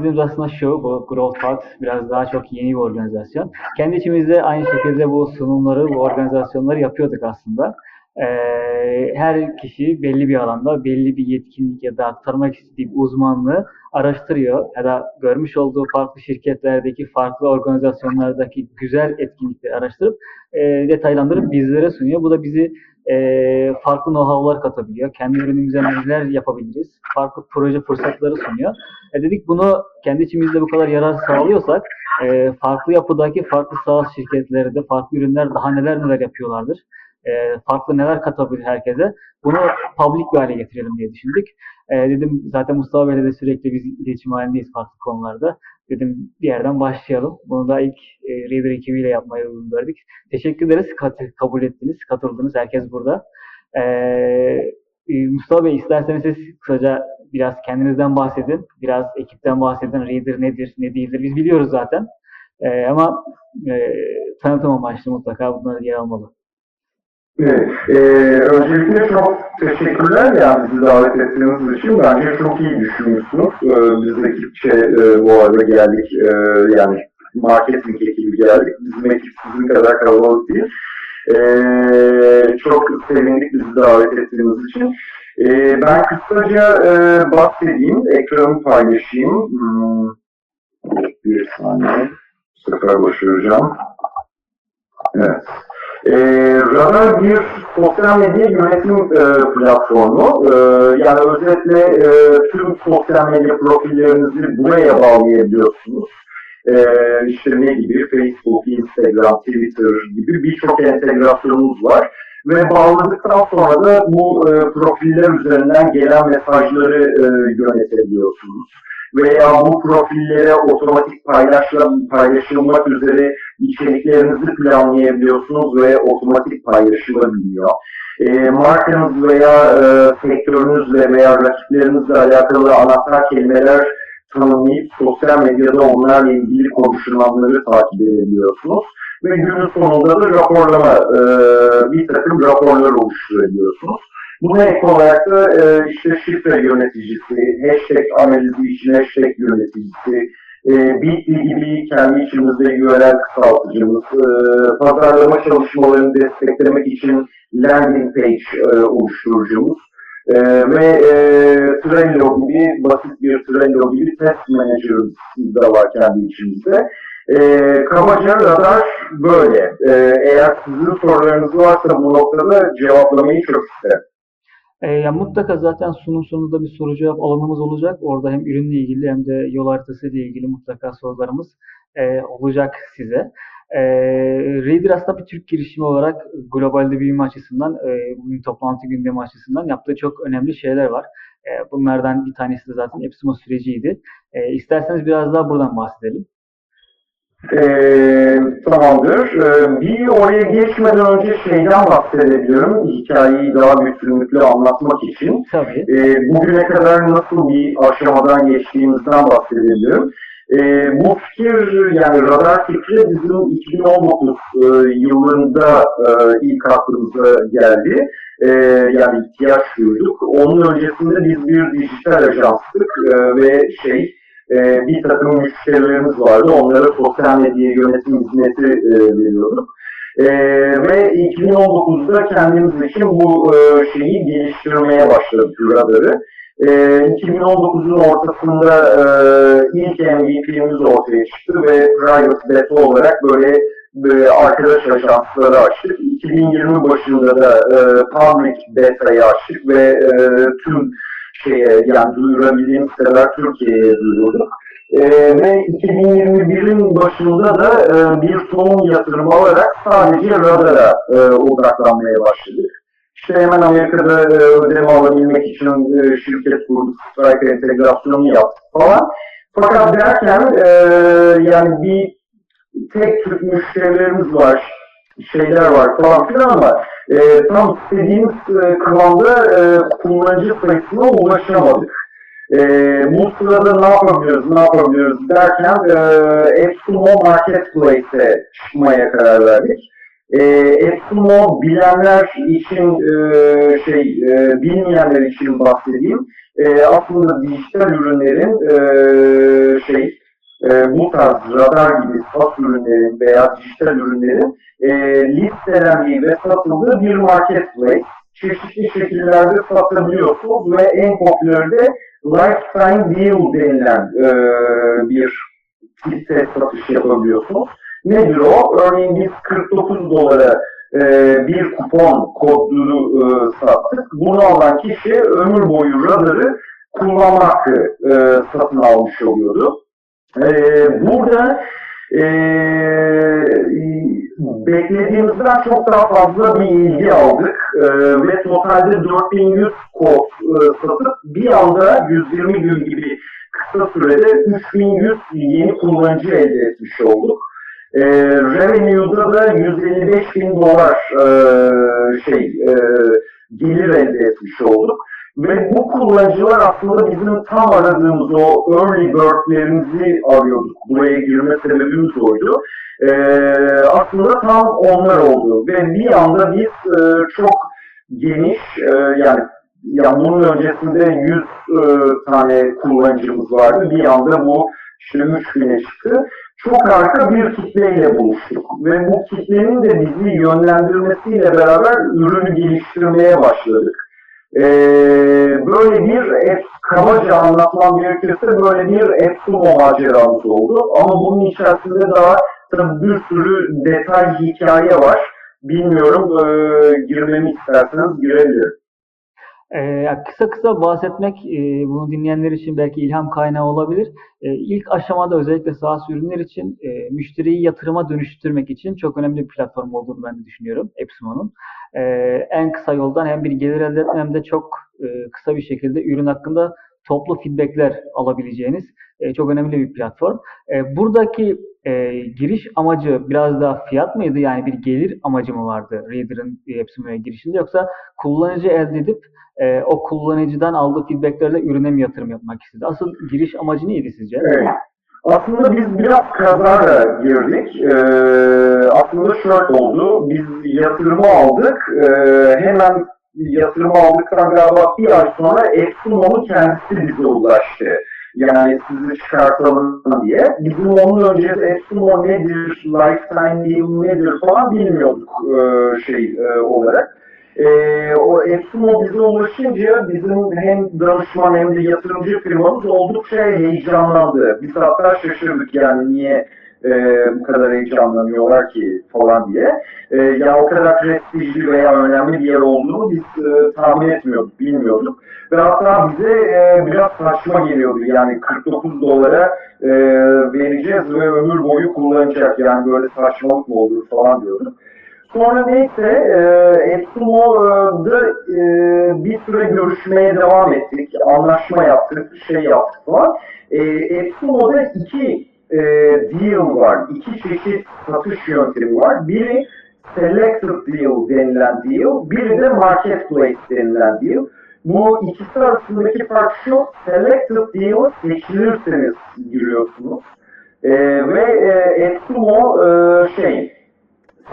istediğimiz aslında şu, bu Growth Talks biraz daha çok yeni bir organizasyon. Kendi içimizde aynı şekilde bu sunumları, bu organizasyonları yapıyorduk aslında. Ee, her kişi belli bir alanda belli bir yetkinlik ya da aktarmak istediği bir uzmanlığı araştırıyor ya da görmüş olduğu farklı şirketlerdeki, farklı organizasyonlardaki güzel etkinlikleri araştırıp e, detaylandırıp bizlere sunuyor. Bu da bizi e, farklı know-how'lar katabiliyor. Kendi ürünümüze neler yapabiliriz? Farklı proje fırsatları sunuyor. E dedik bunu kendi içimizde bu kadar yarar sağlıyorsak e, farklı yapıdaki farklı SaaS şirketleri de farklı ürünler daha neler neler yapıyorlardır e, farklı neler katabilir herkese. Bunu public bir hale getirelim diye düşündük. E, dedim zaten Mustafa Bey'le de sürekli biz iletişim halindeyiz farklı konularda. Dedim bir yerden başlayalım. Bunu da ilk e, Reader ekibiyle yapmayı uygun gördük. Teşekkür ederiz. Kat, kabul ettiniz, katıldınız. Herkes burada. E, e, Mustafa Bey isterseniz siz kısaca biraz kendinizden bahsedin. Biraz ekipten bahsedin. Reader nedir, ne değildir. Biz biliyoruz zaten. E, ama e, tanıtım amaçlı mutlaka bunları yer almalı. Evet, e, öncelikle çok teşekkürler yani bizi davet ettiğiniz için. Bence çok iyi düşünmüşsünüz. E, biz ekipçe e, bu arada geldik, e, yani marketing ekibi geldik. Bizim ekip sizin kadar kalabalık değil. E, çok sevindik bizi davet ettiğiniz için. E, ben kısaca e, bahsedeyim, ekranı paylaşayım. Hmm, bir saniye, bu sefer başaracağım. Evet. E, Radar bir sosyal medya yönetim e, platformu. E, yani özetle e, tüm sosyal medya profillerinizi buraya bağlayabiliyorsunuz. E, işte ne gibi? Facebook, Instagram, Twitter gibi birçok entegrasyonumuz var. Ve bağladıktan sonra da bu e, profiller üzerinden gelen mesajları e, yönetebiliyorsunuz veya bu profillere otomatik paylaşılmak üzere içeriklerinizi planlayabiliyorsunuz ve otomatik paylaşılabiliyor. E, markanız veya e, sektörünüzle veya rakiplerinizle alakalı anahtar kelimeler tanımlayıp sosyal medyada onlarla ilgili konuşulanları takip edebiliyorsunuz. Ve günün sonunda da raporlama, e, bir takım raporlar oluşturabiliyorsunuz. Buna ek olarak da e, işte şifre yöneticisi, hashtag analizi için hashtag yöneticisi, e, Bitly gibi kendi içimizde URL kısaltıcımız, e, pazarlama çalışmalarını desteklemek için landing page e, oluşturucumuz e, ve e, Trello gibi basit bir Trello gibi test manager'ımız da var kendi içimizde. E, kabaca radar böyle. E, eğer sizin sorularınız varsa bu noktada cevaplamayı çok isterim. E, ya mutlaka zaten sunum sonunda bir soru cevap alanımız olacak. Orada hem ürünle ilgili hem de yol haritası ile ilgili mutlaka sorularımız e, olacak size. E, Reader aslında bir Türk girişimi olarak globalde büyüme açısından, e, bugün toplantı gündemi açısından yaptığı çok önemli şeyler var. E, bunlardan bir tanesi de zaten Epsimo süreciydi. E, isterseniz biraz daha buradan bahsedelim. Ee, tamamdır. Ee, bir oraya geçmeden önce şeyden bahsedebiliyorum. Hikayeyi daha bütünlüklü anlatmak için. Tabii. Ee, bugüne kadar nasıl bir aşamadan geçtiğimizden bahsedebilirim. Ee, bu fikir yani radar fikri bizim 2019 e, yılında e, ilk aklımıza geldi. E, yani ihtiyaç duyduk. Onun öncesinde biz bir dijital ajanstık e, ve şey e, bir takım müşterilerimiz vardı. Onlara sosyal medya yönetim hizmeti e, veriyorduk. E, ve 2019'da kendimiz için bu e, şeyi geliştirmeye başladık radarı. E, 2019'un ortasında e, ilk MVP'miz ortaya çıktı ve private beta olarak böyle böyle arkadaş ajansları açtık. 2020 başında da e, public beta'yı açtık ve e, tüm şeye yani duyurabildiğimiz kadar Türkiye'ye duyurduk. E, ve 2021'in başında da e, bir son yatırım alarak sadece radara e, odaklanmaya başladık. İşte hemen Amerika'da e, ödeme alabilmek için e, şirket kurduk, Stripe entegrasyonu yaptık falan. Fakat derken e, yani bir tek Türk müşterilerimiz var, şeyler var falan filan ama e, tam istediğimiz e, kıvamda e, kullanıcı sayısına ulaşamadık. E, bu sırada ne yapabiliyoruz, ne yapabiliyoruz derken e, Epsilon Marketplace'e çıkmaya karar verdik. E, Epsumo bilenler için e, şey e, bilmeyenler için bahsedeyim. E, aslında dijital ürünlerin e, şey e, bu tarz radar gibi sat ürünlerin veya dijital ürünlerin e, listelendiği ve satıldığı bir marketplace. Çeşitli şekillerde satabiliyorsunuz ve en popüleri de lifetime deal denilen e, bir liste satış yapabiliyorsunuz. Nedir o? Örneğin biz 49 dolara e, bir kupon kodunu e, sattık. Bunu alan kişi ömür boyu radarı kullanma hakkı e, satın almış oluyordu. E, burada e, beklediğimizden çok daha fazla bir ilgi aldık e, ve totalde 4100 kod e, satıp bir anda 120 gün gibi kısa sürede 3100 yeni kullanıcı elde etmiş olduk. E, Revenue'da da 155 bin dolar e, şey e, gelir elde etmiş olduk. Ve bu kullanıcılar aslında bizim tam aradığımız o early bird'lerimizi arıyorduk. Buraya girme sebebimiz oydu. Ee, aslında tam onlar oldu. Ve bir anda biz e, çok geniş e, yani yani bunun öncesinde 100 e, tane kullanıcımız vardı. Bir anda bu işte 3000'e çıktı. Çok arka bir kitleyle buluştuk. Ve bu kitlenin de bizi yönlendirmesiyle beraber ürünü geliştirmeye başladık. Ee, böyle bir et, kabaca anlatmam gerekirse böyle bir Epsumo maceramız oldu. Ama bunun içerisinde daha tabii bir sürü detay hikaye var. Bilmiyorum e, girmemi isterseniz girebilirim. Ee, kısa kısa bahsetmek e, bunu dinleyenler için belki ilham kaynağı olabilir. E, ilk aşamada özellikle SaaS ürünler için e, müşteriyi yatırıma dönüştürmek için çok önemli bir platform olduğunu ben de düşünüyorum Epsimo'nun. E, en kısa yoldan hem bir gelir elde etme hem de çok e, kısa bir şekilde ürün hakkında toplu feedbackler alabileceğiniz e, çok önemli bir platform. E, buradaki e, giriş amacı biraz daha fiyat mıydı? Yani bir gelir amacı mı vardı Reader'ın Epsimo'ya girişinde yoksa kullanıcı elde edip e, o kullanıcıdan aldığı feedbacklerle ürüne mi yatırım yapmak istedi? Asıl giriş amacı neydi sizce? Evet. Aslında biz biraz kazara girdik. Ee, aslında şöyle oldu. Biz yatırımı aldık. Ee, hemen yatırımı aldıktan galiba bir ay sonra Epsilon'un kendisi bize ulaştı. Yani sizi çıkartalım diye. Bizim onun öncesi Epsilon nedir, lifetime deal nedir falan bilmiyorduk e, şey e, olarak. E, o Epsilon bize ulaşınca bizim hem danışman hem de yatırımcı firmamız oldukça heyecanlandı. Biz hatta şaşırdık yani niye e, bu kadar heyecanlanıyorlar ki falan diye. E, ya o kadar prestijli veya önemli bir yer olduğunu biz e, tahmin etmiyorduk, bilmiyorduk. Ve hatta bize e, biraz saçma geliyordu. Yani 49 dolara e, vereceğiz ve ömür boyu kullanacak. Yani böyle saçmalık mı olur falan diyorduk. Sonra neyse e, Epsumo'da e, bir süre görüşmeye devam ettik. Anlaşma yaptık, şey yaptık falan. E, Epsumo'da iki e, deal var. İki çeşit satış yöntemi var. Biri selected deal denilen deal, biri de marketplace denilen deal. Bu ikisi arasındaki fark şu, selected deal seçilirseniz giriyorsunuz. E, ve e, Epsumo e, şey,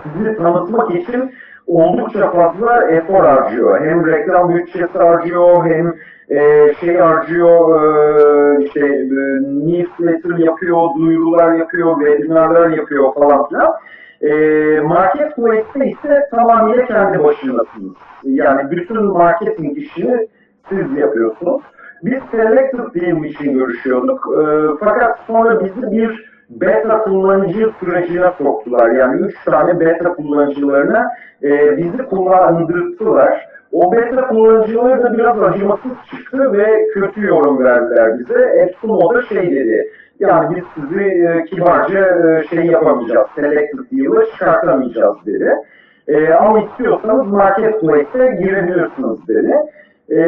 sizi tanıtmak için oldukça fazla efor harcıyor. Hem reklam bütçesi harcıyor, hem e, şey harcıyor, e, işte e, newsletter yapıyor, duyurular yapıyor, webinarlar yapıyor falan filan. E, Marketplace'te ise tamamıyla kendi başınasınız. Yani bütün marketing işini siz yapıyorsunuz. Biz Selected Team için görüşüyorduk. E, fakat sonra bizi bir beta kullanıcı sürecine soktular. Yani 3 tane beta kullanıcılarına e, bizi kullandırttılar. O beta kullanıcıları da biraz acımasız çıktı ve kötü yorum verdiler bize. Epsumo da şey dedi, yani biz sizi e, kibarca e, şey yapamayacağız, selected deal'ı çıkartamayacağız dedi. E, ama istiyorsanız marketplace'e girebilirsiniz dedi. E,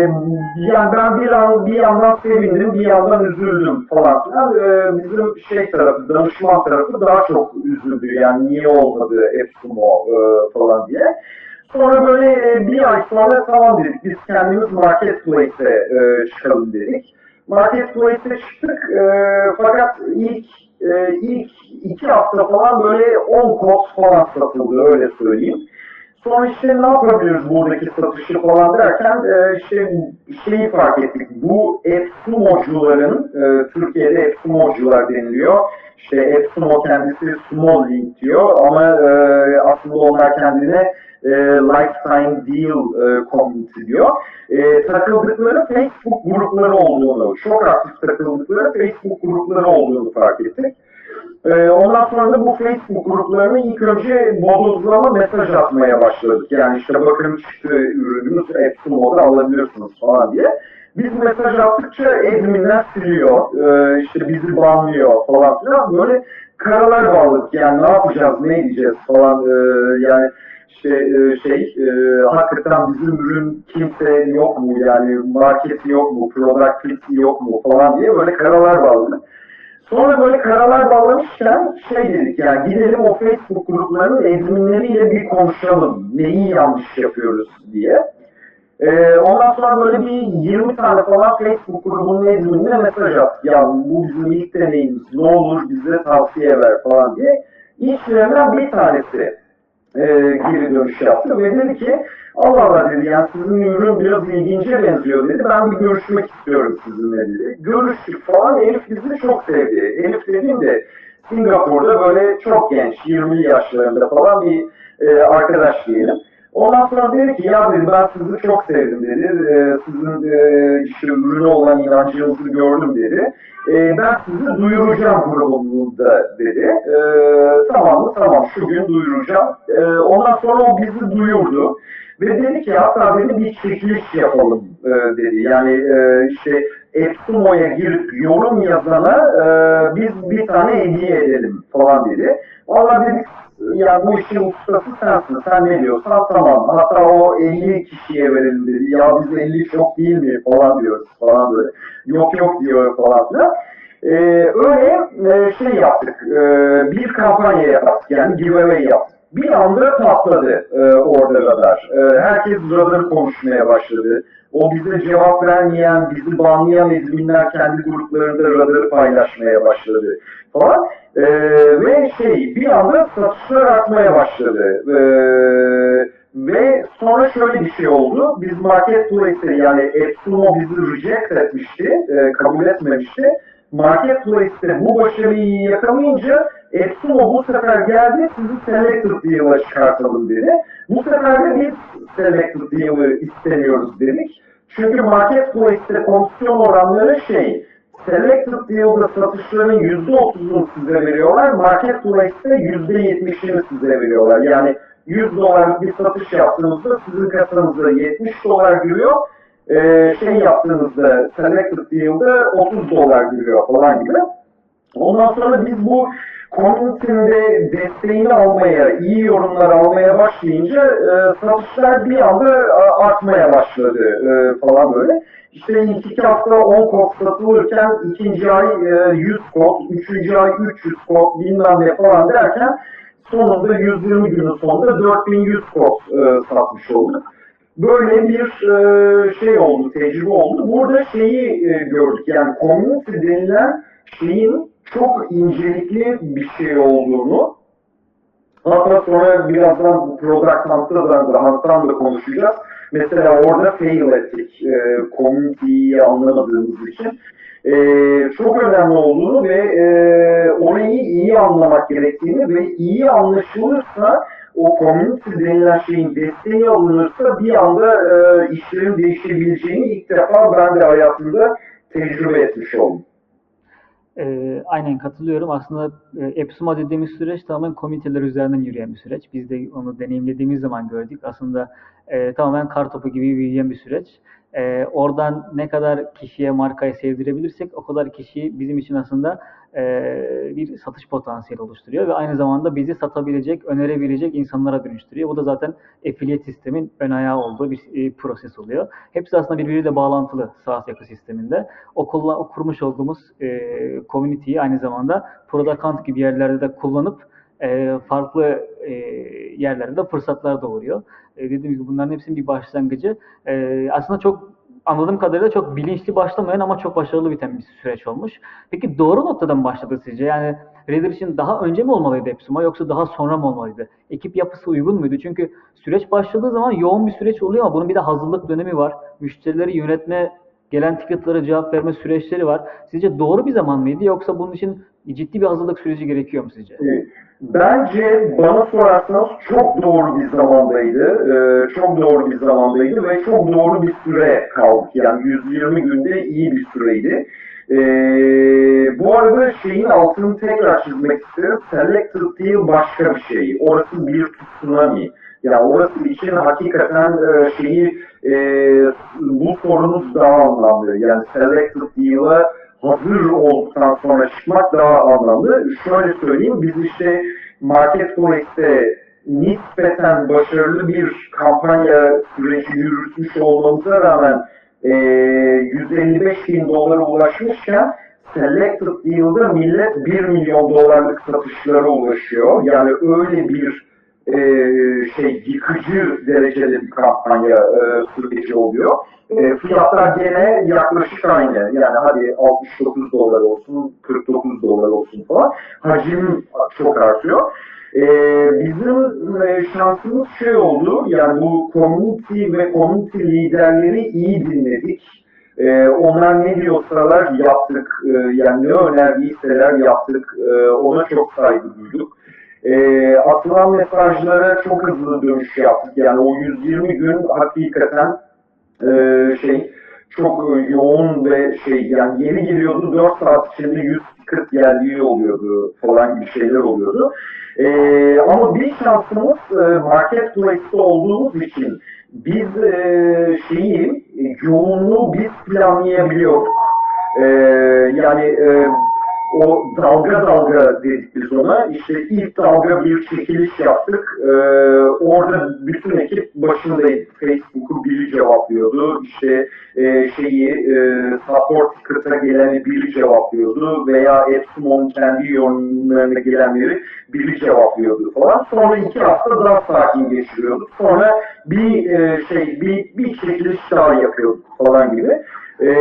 yani ben bir an bir yandan sevindim, bir yandan üzüldüm falan filan. E, bizim şey tarafı, danışman tarafı daha çok üzüldü. Yani niye olmadı Epsumo e, falan diye. Sonra böyle e, bir ay sonra tamam dedik, biz kendimiz marketplace'e e, çıkalım dedik. Marketplace'e çıktık. E, fakat ilk e, ilk iki hafta falan böyle 10 kod falan satıldı öyle söyleyeyim. Sonra işte ne yapabiliriz buradaki satışı falan derken e, işte şeyi fark ettik. Bu Epsumocuların, e, Türkiye'de Epsumocular deniliyor. İşte Epsumo kendisi Small Link diyor ama e, aslında onlar kendine e, Lifetime Deal e, Community diyor. E, takıldıkları Facebook grupları olduğunu, çok aktif takıldıkları Facebook grupları olduğunu fark ettik. Ee, ondan sonra da bu Facebook gruplarına ilk önce bodozlama mesaj atmaya başladık. Yani işte bakın çıktı ürünümüz hepsi moda alabilirsiniz falan diye. Biz mesaj attıkça adminler siliyor, ee, işte bizi banlıyor falan filan. Böyle karalar bağladık yani ne yapacağız, ne edeceğiz falan. Ee, yani işte e, şey, e, hakikaten bizim ürün kimse yok mu yani marketi yok mu, product yok mu falan diye böyle karalar bağladık. Sonra böyle karalar bağlamışken şey dedik yani gidelim o Facebook gruplarının adminleriyle bir konuşalım. Neyi yanlış yapıyoruz diye. Ee, ondan sonra böyle bir 20 tane falan Facebook grubunun adminine mesaj attık. Ya bu bizim ilk deneyimimiz ne olur bize tavsiye ver falan diye. İşlerinden bir tanesi e, geri dönüş yaptı ve dedi ki Allah Allah dedi yani sizin ürün biraz ilgince benziyor dedi. Ben bir görüşmek istiyorum sizinle dedi. Görüştük falan Elif bizi çok sevdi. Elif dediğim de Singapur'da böyle çok genç 20 yaşlarında falan bir e, arkadaş diyelim. Ondan sonra dedi ki ya dedi ben sizi çok sevdim dedi. E, sizin e, işte ürünü olan inancınızı gördüm dedi. E, ben sizi duyuracağım grubumda dedi. E, tamam mı? Tamam şu gün duyuracağım. E, ondan sonra o bizi duyurdu. Ve dedi ki hatta dedi bir çekiliş yapalım e, dedi. Yani e, işte Epsumo'ya girip yorum yazana e, biz bir tane hediye edelim falan dedi. Valla dedik ya bu işin ustası sensin, sen ne diyorsan tamam. Hatta o 50 kişiye verelim dedi. Ya biz 50 çok değil mi falan diyoruz falan böyle. Yok yok diyor falan filan. Ee, öyle e, şey yaptık, e, bir kampanya yaptık yani giveaway yaptık. Bir anda patladı e, orada radar. E, herkes radarı konuşmaya başladı. O bize cevap vermeyen, bizi banlayan adminler kendi gruplarında radarı paylaşmaya başladı falan. E, ve şey bir anda satışlar artmaya başladı. E, ve sonra şöyle bir şey oldu. Biz marketplace'e yani Epsumo bizi reject etmişti, e, kabul etmemişti. Marketplace'te bu başarıyı yakalayınca Epsumo bu sefer geldi sizi Selected Deal'a çıkartalım dedi. Bu sefer de biz Selected Deal'ı istemiyoruz dedik. Çünkü Marketplace'te komisyon oranları şey, Selected Deal'da satışların %30'unu size veriyorlar, Marketplace'te %70'ini size veriyorlar. Yani 100 dolarlık bir satış yaptığınızda sizin kasanıza 70 dolar giriyor, ee, şey yaptığınızda Selected Deal'da 30 dolar giriyor falan gibi. Ondan sonra biz bu community'nin desteğini almaya, iyi yorumlar almaya başlayınca e, satışlar bir anda e, artmaya başladı e, falan böyle. İşte ilk iki hafta 10 kod satılırken ikinci ay e, 100 kod, üçüncü ay 300 kod bilmem ne falan derken sonunda 120 günün sonunda 4100 kod e, satmış olduk. Böyle bir e, şey oldu, tecrübe oldu. Burada şeyi e, gördük yani community denilen şeyin çok incelikli bir şey olduğunu hatta sonra birazdan Product Hunt'ta da, Hunt'tan da konuşacağız. Mesela orada fail ettik. E, community'yi anlamadığımız için. E, çok önemli olduğunu ve e, orayı iyi anlamak gerektiğini ve iyi anlaşılırsa o community denilen şeyin desteği alınırsa bir anda e, işlerin değişebileceğini ilk defa ben de hayatımda tecrübe etmiş oldum. E, aynen katılıyorum. Aslında e, Epsuma dediğimiz süreç tamamen komiteler üzerinden yürüyen bir süreç. Biz de onu deneyimlediğimiz zaman gördük. Aslında e, tamamen kar topu gibi büyüyen bir süreç. E, oradan ne kadar kişiye markayı sevdirebilirsek o kadar kişi bizim için aslında e, bir satış potansiyeli oluşturuyor ve aynı zamanda bizi satabilecek, önerebilecek insanlara dönüştürüyor. Bu da zaten affiliate sistemin ön ayağı olduğu bir e, proses oluyor. Hepsi aslında birbiriyle bağlantılı SaaS ekosisteminde. O, kullan, o kurmuş olduğumuz e, community'yi aynı zamanda product hunt gibi yerlerde de kullanıp farklı yerlerde de fırsatlar doğuruyor. Dediğim gibi bunların hepsinin bir başlangıcı. Aslında çok anladığım kadarıyla çok bilinçli başlamayan ama çok başarılı biten bir süreç olmuş. Peki doğru noktada mı başladı sizce? Yani Raider için daha önce mi olmalıydı Epsum'a yoksa daha sonra mı olmalıydı? Ekip yapısı uygun muydu? Çünkü süreç başladığı zaman yoğun bir süreç oluyor ama bunun bir de hazırlık dönemi var. Müşterileri yönetme, gelen ticketlara cevap verme süreçleri var. Sizce doğru bir zaman mıydı yoksa bunun için ciddi bir hazırlık süreci gerekiyor mu sizce? E, Bence bana sorarsanız çok doğru bir zamandaydı. Ee, çok doğru bir zamandaydı ve çok doğru bir süre kaldık. Yani 120 günde iyi bir süreydi. Ee, bu arada şeyin altını tekrar çizmek isterim. Selected değil başka bir şey. Orası bir tsunami. Yani orası için hakikaten e, şeyi e, bu sorunuz daha anlamlı. Yani selected deal'a hazır olduktan sonra çıkmak daha anlamlı. Şöyle söyleyeyim, biz işte Marketplace'te nispeten başarılı bir kampanya süreci yürütmüş olmamıza rağmen e, 155 bin dolara ulaşmışken Selected Deal'da millet 1 milyon dolarlık satışlara ulaşıyor. Yani öyle bir e, şey yıkıcı derecede bir kampanya e, süreci oluyor. E, fiyatlar gene yaklaşık aynı. Yani hadi 69 dolar olsun, 49 dolar olsun falan. Hacim çok artıyor. E, bizim e, şansımız şey oldu, yani bu community ve community liderleri iyi dinledik. E, onlar ne diyorsalar yaptık, e, yani ne önerdiyseler yaptık, e, ona çok saygı duyduk. E, atılan mesajlara çok hızlı dönüş yaptık. Yani o 120 gün hakikaten e, şey çok yoğun ve şey yani yeni geliyordu 4 saat içinde 140 geldiği oluyordu falan gibi şeyler oluyordu. E, ama bir şansımız e, marketplace'te olduğumuz için biz e, şeyi e, yoğunluğu biz planlayabiliyorduk. E, yani e, o dalga dalga dedik biz ona. İşte ilk dalga bir çekiliş yaptık. Ee, orada bütün ekip başındaydı. Facebook'u biri cevaplıyordu. İşte e, şeyi e, support ticket'a geleni biri cevaplıyordu veya Epsum'un kendi yorumlarına gelenleri biri cevaplıyordu falan. Sonra iki hafta daha sakin geçiriyorduk. Sonra bir e, şey bir, bir çekiliş daha yapıyorduk falan gibi. E,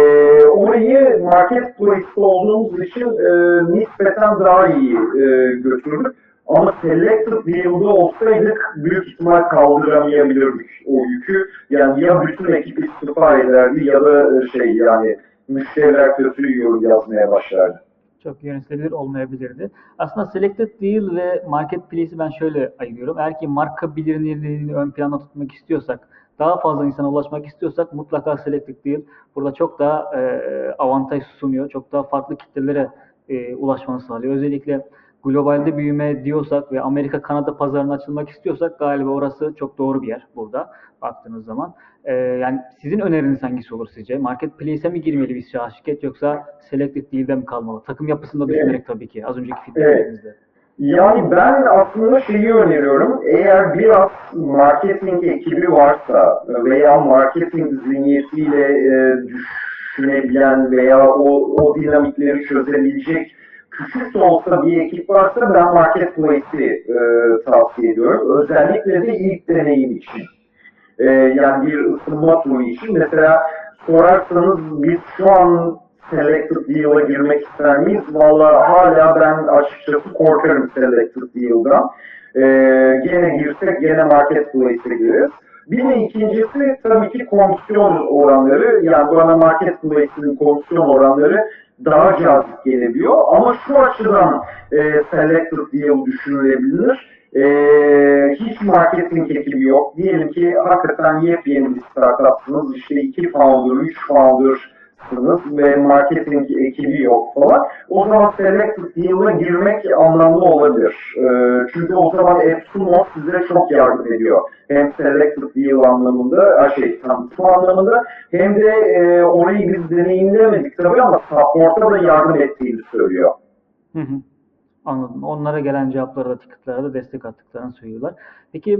orayı marketplace'te olduğumuz için e, nispeten daha iyi e, götürdük. Ama selected deal'da olsaydık büyük ihtimal kaldıramayabilirdik o yükü. Yani ya bütün ekip istifa ederdi ya da şey yani müşteriler kötü yorum yazmaya başlardı. Çok yönetilebilir olmayabilirdi. Aslında Selected Deal ve Marketplace'i ben şöyle ayırıyorum. Eğer ki marka bilinirliğini ön planda tutmak istiyorsak, daha fazla insana ulaşmak istiyorsak mutlaka Selected Deal burada çok daha e, avantaj sunuyor. Çok daha farklı kitlelere e, ulaşmanı sağlıyor. Özellikle globalde büyüme diyorsak ve Amerika Kanada pazarına açılmak istiyorsak galiba orası çok doğru bir yer burada baktığınız zaman. Ee, yani sizin öneriniz hangisi olur sizce? Marketplace'e mi girmeli bir şirket yoksa Selected Deal'de mi kalmalı? Takım yapısında düşünerek tabii ki az önceki feedbacklerinizde. Yani ben aslında şeyi öneriyorum. Eğer biraz marketing ekibi varsa veya marketing zihniyetiyle e, düşünebilen veya o, o dinamikleri çözebilecek küçük de olsa bir ekip varsa ben Marketplace'i e, tavsiye ediyorum. Özellikle de ilk deneyim için. E, yani bir ısınma turu için. Mesela sorarsanız biz şu an Selected Deal'a girmek ister miyiz? Valla hala ben açıkçası korkarım Selected Deal'dan. E, gene girsek gene Marketplace'e gireriz. Bir de ikincisi tabii ki komisyon oranları. Yani bana Marketplace'in komisyon oranları daha cazip gelebiliyor. Ama şu açıdan e, selected deal düşünülebilir. E, hiç marketing ekibi yok. Diyelim ki hakikaten yepyeni bir startupsınız. İşte iki founder, üç foundersınız ve marketing ekibi yok falan. O zaman selected deal'a girmek anlamlı olabilir. E, çünkü o zaman Epsumo size çok yardım ediyor. Hem selected deal anlamında, şey tanıtım anlamında hem de e, orayı biz deneyimlemedik tabii ama support'a da yardım ettiğini söylüyor. Hı hı. Anladım. Onlara gelen cevaplara da ticketlere de destek attıklarını söylüyorlar. Peki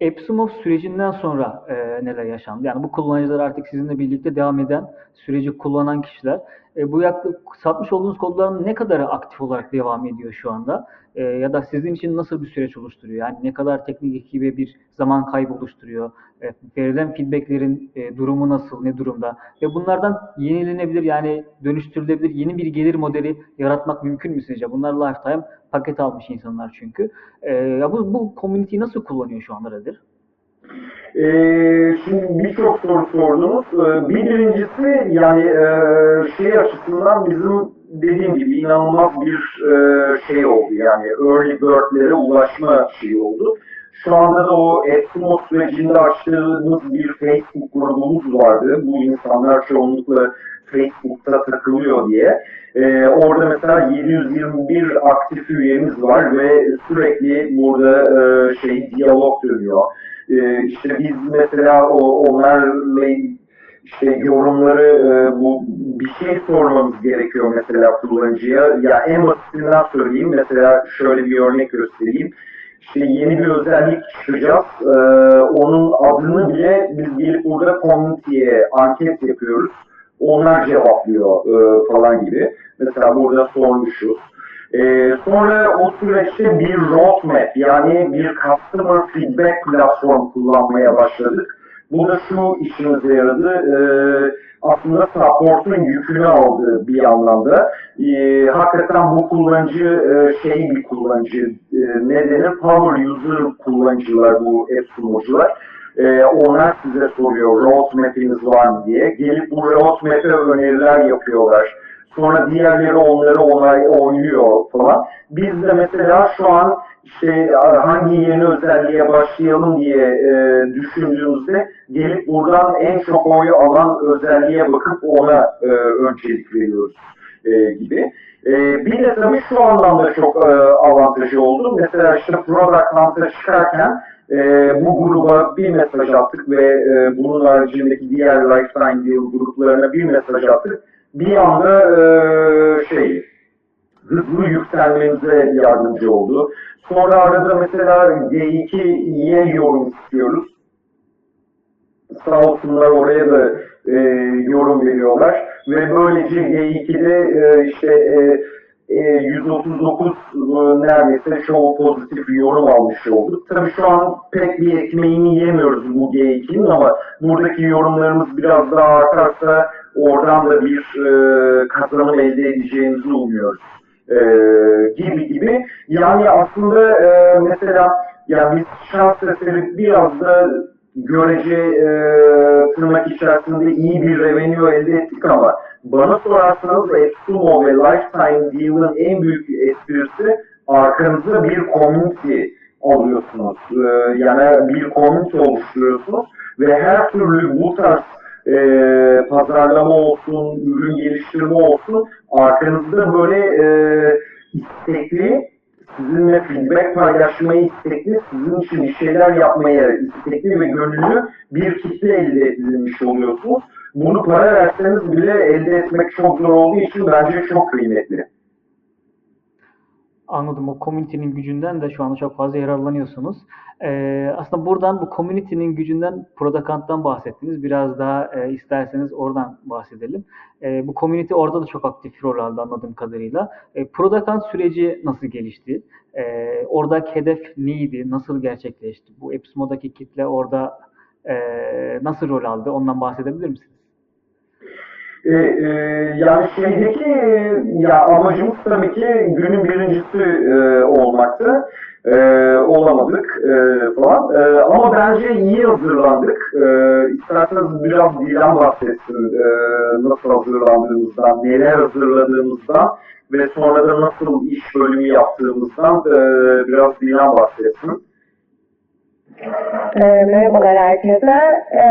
Epsumov sürecinden sonra e, neler yaşandı? Yani bu kullanıcılar artık sizinle birlikte devam eden süreci kullanan kişiler E, bu yaklaşık satmış olduğunuz kodların ne kadarı aktif olarak devam ediyor şu anda? E, ya da sizin için nasıl bir süreç oluşturuyor? Yani ne kadar teknik ekibe bir zaman kaybı oluşturuyor? E, verilen feedbacklerin e, durumu nasıl, ne durumda? Ve bunlardan yenilenebilir yani dönüştürülebilir yeni bir gelir modeli yaratmak mümkün mü sizce? Bunlar lifetime paket almış insanlar çünkü. E, ya bu, bu community'yi nasıl kullanıyor şu anda Redir? Ee, şimdi birçok soru sordunuz. Ee, bir birincisi yani e, şey açısından bizim dediğim gibi inanılmaz bir e, şey oldu. Yani early bird'lere ulaşma şeyi oldu. Şu anda da o Eskimo sürecinde açtığımız bir Facebook grubumuz vardı. Bu insanlar çoğunlukla Facebook'ta takılıyor diye. Ee, orada mesela 721 aktif üyemiz var ve sürekli burada e, şey diyalog dönüyor. Ee, işte biz mesela o, onlarla işte yorumları e, bu bir şey sormamız gerekiyor mesela kullanıcıya. Ya en basitinden söyleyeyim mesela şöyle bir örnek göstereyim. İşte yeni bir özellik çıkacağız. Ee, onun adını bile biz gelip burada community'ye anket yapıyoruz. Onlar cevaplıyor e, falan gibi. Mesela burada sormuşuz. Ee, sonra o süreçte bir roadmap yani bir customer feedback platform kullanmaya başladık. Bu da şu işimize yaradı. Ee, aslında support'un yükünü aldı bir anlamda. Ee, hakikaten bu kullanıcı e, şey bir kullanıcı. E, ne? Power user kullanıcılar bu app sunucular. Ee, onlar size soruyor roadmap'iniz var mı diye. Gelip bu roadmap'e öneriler yapıyorlar. Sonra diğerleri onları onay oynuyor falan. Biz de mesela şu an işte hangi yeni özelliğe başlayalım diye e, düşündüğümüzde gelip buradan en çok oyu alan özelliğe bakıp ona e, öncelik veriyoruz e, gibi. E, bir de tabii şu anlamda çok e, avantajı oldu. Mesela işte Product Hunt'a çıkarken e, bu gruba bir mesaj attık ve e, bunun haricindeki diğer Lifetime Deal gruplarına bir mesaj attık bir anda e, şey hızlı yükselmemize yardımcı oldu. Sonra arada mesela G2'ye yorum istiyoruz. Sağ olsunlar oraya da e, yorum veriyorlar. Ve böylece G2'de e, işte e, e, 139 e, neredeyse çoğu pozitif yorum almış olduk. Tabii şu an pek bir ekmeğini yemiyoruz bu G2'nin ama buradaki yorumlarımız biraz daha artarsa oradan da bir e, kazanım elde edeceğimizi umuyoruz. E, gibi gibi. Yani aslında e, mesela yani biz şans eseri biraz da görece e, tırnak içerisinde iyi bir revenue elde ettik ama bana sorarsanız Exsumo ve Lifetime Deal'ın en büyük esprisi arkanızda bir community alıyorsunuz. E, yani bir community oluşturuyorsunuz ve her türlü bu tarz e, pazarlama olsun, ürün geliştirme olsun arkanızda böyle e, istekli sizinle feedback paylaşmayı istekli, sizin için bir şeyler yapmaya istekli ve gönüllü bir kitle elde edilmiş oluyorsunuz. Bunu para verseniz bile elde etmek çok zor olduğu için bence çok kıymetli. Anladım. O community'nin gücünden de şu anda çok fazla yararlanıyorsunuz. Ee, aslında buradan bu community'nin gücünden Product'tan bahsettiniz. Biraz daha e, isterseniz oradan bahsedelim. E, bu community orada da çok aktif rol aldı anladığım kadarıyla. E, Product süreci nasıl gelişti? E, oradaki hedef neydi? Nasıl gerçekleşti? Bu Epsimo'daki kitle orada e, nasıl rol aldı? Ondan bahsedebilir misiniz? E, e, yani şeydeki ya amacımız tabii ki günün birincisi e, olmaktı. E, olamadık e, falan. E, ama bence iyi hazırlandık. E, isterseniz biraz Dilan bahsetsin e, nasıl hazırlandığımızdan, neler hazırladığımızdan ve sonra da nasıl iş bölümü yaptığımızdan e, biraz Dilan bahsetsin. E, merhabalar herkese. E,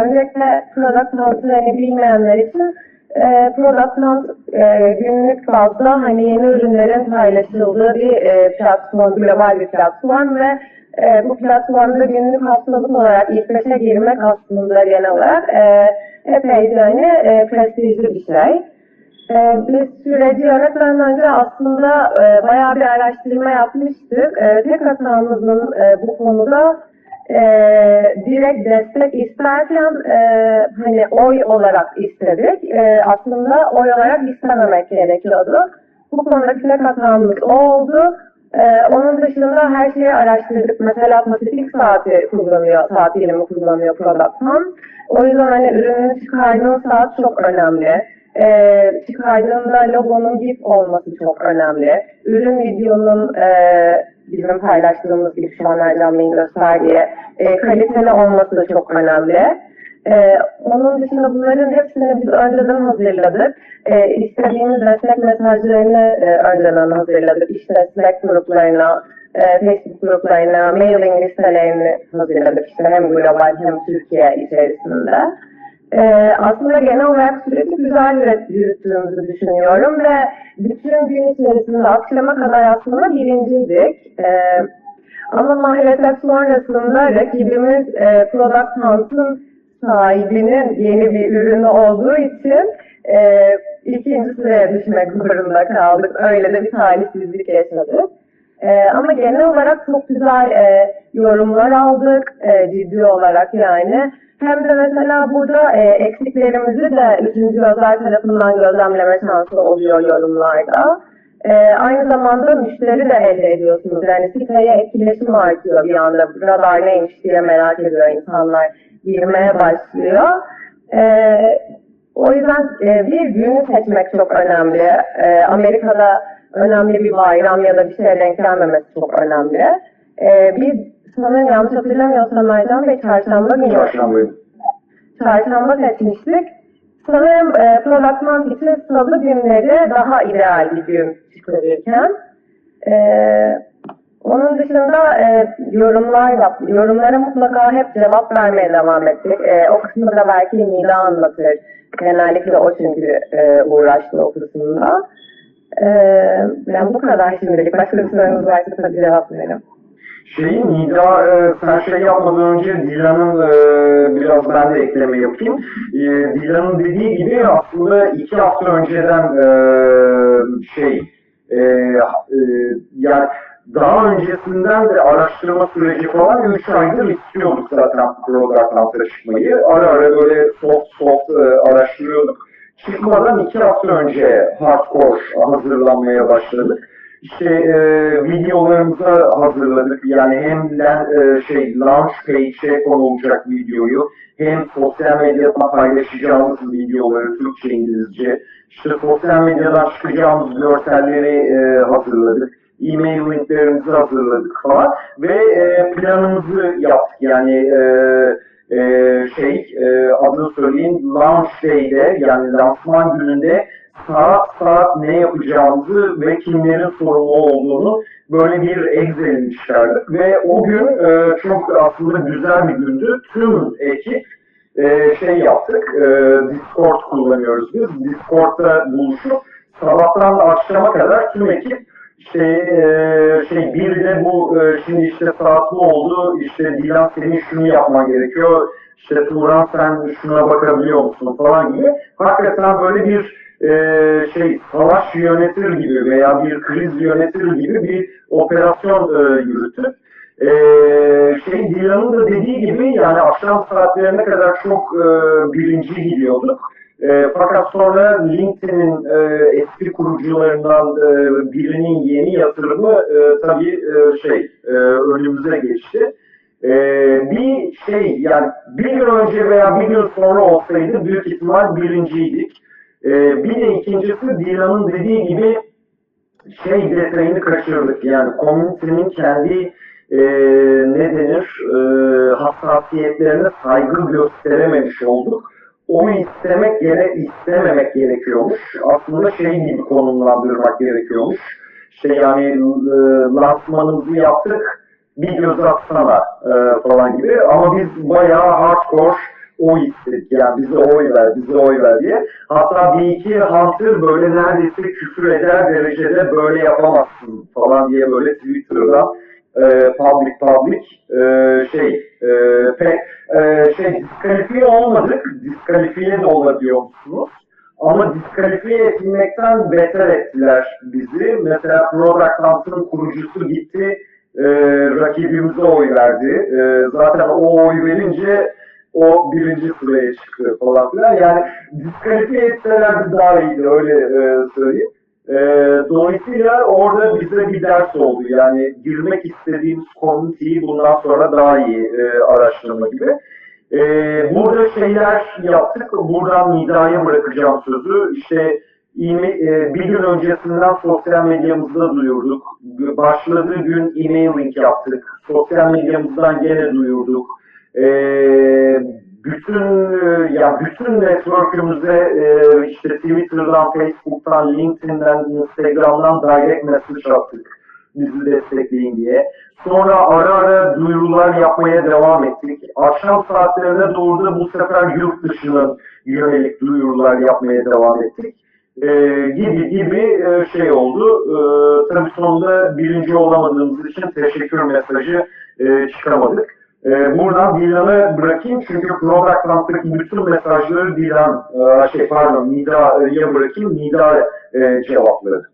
öncelikle Product Hunt'ı bilmeyenler için e, Product Hunt e, günlük bazda hani yeni ürünlerin paylaşıldığı bir e, platform, global bir platform ve e, bu platformda günlük haftalık olarak ilk beşe girmek aslında genel olarak e, epeyce hani e, prestijli bir şey. E, biz süreci yönetmeden önce aslında e, bayağı bir araştırma yapmıştık. E, tek hatamızın e, bu konuda e, direkt destek isterken e, hani oy olarak istedik. E, aslında oy olarak istememek gerekiyordu. Bu konudaki tek hatamız oldu. E, onun dışında her şeyi araştırdık. Mesela Pasifik saati kullanıyor, saat dilimi kullanıyor Productman. O yüzden hani ürünün çıkardığın saat çok önemli. E, çıkardığında logonun GIF olması çok önemli. Ürün videonun e, bizim paylaştığımız gibi şu an Ercan Bey'in gösterdiği e, kaliteli olması da çok önemli. E, onun dışında bunların hepsini biz önceden hazırladık. E, istediğimiz destek mesajlarını e, önceden hazırladık. İşte Slack gruplarına, e, Facebook gruplarına, mailing listelerini hazırladık. İşte hem global hem Türkiye içerisinde. Ee, aslında genel olarak süreci güzel yürüttüğümüzü düşünüyorum ve bütün gün içerisinde akşama kadar aslında birinciydik. Ee, ama maalesef sonrasında rakibimiz e, Product Hunt'ın sahibinin yeni bir ürünü olduğu için e, ikinci sıraya düşmek zorunda kaldık. Öyle de bir talihsizlik yaşadık. Ee, ama genel olarak çok güzel e, yorumlar aldık e, ciddi olarak yani. Hem de mesela burada e, eksiklerimizi de üçüncü gözler tarafından gözlemleme şansı oluyor yorumlarda. E, aynı zamanda müşteri de elde ediyorsunuz. Yani siteye etkileşim artıyor bir anda. Radar neymiş diye merak ediyor insanlar. Girmeye başlıyor. E, o yüzden e, bir günü seçmek çok önemli. E, Amerika'da önemli bir bayram ya da bir şeye denk gelmemesi çok önemli. E, biz sanırım yanlış hatırlamıyorsam Ercan Bey çarşamba günü Çarşambayı. çarşamba seçmiştik. Sanırım e, Product Month için salı günleri daha ideal bir gün çıkarırken. E, onun dışında e, yorumlar yap, yorumlara mutlaka hep cevap vermeye devam ettik. E, o kısmı da belki Nida anlatır. Genellikle o çünkü e, uğraştı o kısmında. E, ben bu kadar şimdilik. Başka sorunuz varsa tabii cevap veririm. Şeyi Nida e, sen şey yapmadan önce Dilan'ın e, biraz ben de ekleme yapayım. E, Dilan'ın dediği gibi aslında iki hafta önceden e, şey e, e, yani daha öncesinden de araştırma süreci falan 3 aydır istiyorduk zaten Product Hunt'a çıkmayı. Ara ara böyle soft soft e, araştırıyorduk. Çıkmadan iki hafta önce hardcore hazırlanmaya başladık. İşte e, videolarımızı hazırladık. Yani hem e, şey launch page'e konulacak videoyu hem sosyal medyada paylaşacağımız videoları Türkçe, İngilizce. İşte sosyal medyadan çıkacağımız görselleri e, hazırladık. E-mail linklerimizi hazırladık falan ve e, planımızı yaptık. Yani e, e, şey e, adını söyleyeyim launch day'de yani lansman gününde saat saat ne yapacağımızı ve kimlerin sorumlu olduğunu böyle bir Excel'ini çıkardık ve o gün e, çok aslında güzel bir gündü. Tüm ekip e, şey yaptık, e, Discord kullanıyoruz biz. Discord'da buluşup sabahtan akşama kadar tüm ekip işte e, şey bir de bu e, şimdi işte saatli oldu işte Dilan senin şunu yapman gerekiyor işte Turan sen şuna bakabiliyor musun falan gibi hakikaten böyle bir e, şey savaş yönetir gibi veya bir kriz yönetir gibi bir operasyon e, yürütüp e, şey Dilan'ın da dediği gibi yani akşam saatlerine kadar çok e, birinci gidiyorduk. E, fakat sonra LinkedIn'in e, eski kurucularından e, birinin yeni yatırımı e, tabii e, şey e, önümüze geçti. E, bir şey yani bir gün önce veya bir gün sonra olsaydı büyük ihtimal birinciydik. E, bir de ikincisi Dilan'ın dediği gibi şey detayını kaçırdık. Yani komünitenin kendi e, ne denir e, hassasiyetlerine saygı gösterememiş olduk. O istemek gere istememek gerekiyormuş. Aslında şey gibi konumlandırmak gerekiyormuş. İşte yani e, lansmanımızı yaptık bir göz atsana e, falan gibi ama biz bayağı hardcore o istedik yani bize oy ver, bize oy ver diye. Hatta bir iki Hunter böyle neredeyse küfür eder derecede böyle yapamazsın falan diye böyle Twitter'dan e, public public e, şey e, pek e, şey diskalifiye olmadık. Diskalifiye de olabiliyorsunuz. Ama diskalifiye edilmekten beter ettiler bizi. Mesela Product Hunt'ın kurucusu gitti e, rakibimize oy verdi. E, zaten o oy verince o birinci sıraya çıktı falan filan. Yani diskalifiye etselerdi daha iyiydi öyle e, söyleyeyim. E, dolayısıyla orada bize bir ders oldu. Yani girmek istediğimiz komüniteyi bundan sonra daha iyi e, araştırma gibi. E, burada şeyler yaptık. Buradan Nida'ya bırakacağım sözü. İşte e, bir gün öncesinden sosyal medyamızda duyurduk. Başladığı gün e-mailing yaptık. Sosyal medyamızdan gene duyurduk. E, bütün e, ya bütün network'ümüze e, işte Twitter'dan, Facebook'tan, LinkedIn'den, Instagram'dan direct message attık bizi destekleyin diye. Sonra ara ara duyurular yapmaya devam ettik. Akşam saatlerine doğru da bu sefer yurt dışına yönelik duyurular yapmaya devam ettik. Ee, gibi gibi e, şey oldu. Ee, tabii sonunda birinci olamadığımız için teşekkür mesajı e, çıkamadık. Ee, buradan Dilan'ı bırakayım çünkü Product bütün mesajları Dilan, e, şey pardon Nida'ya bırakayım. Nida e, cevapladı.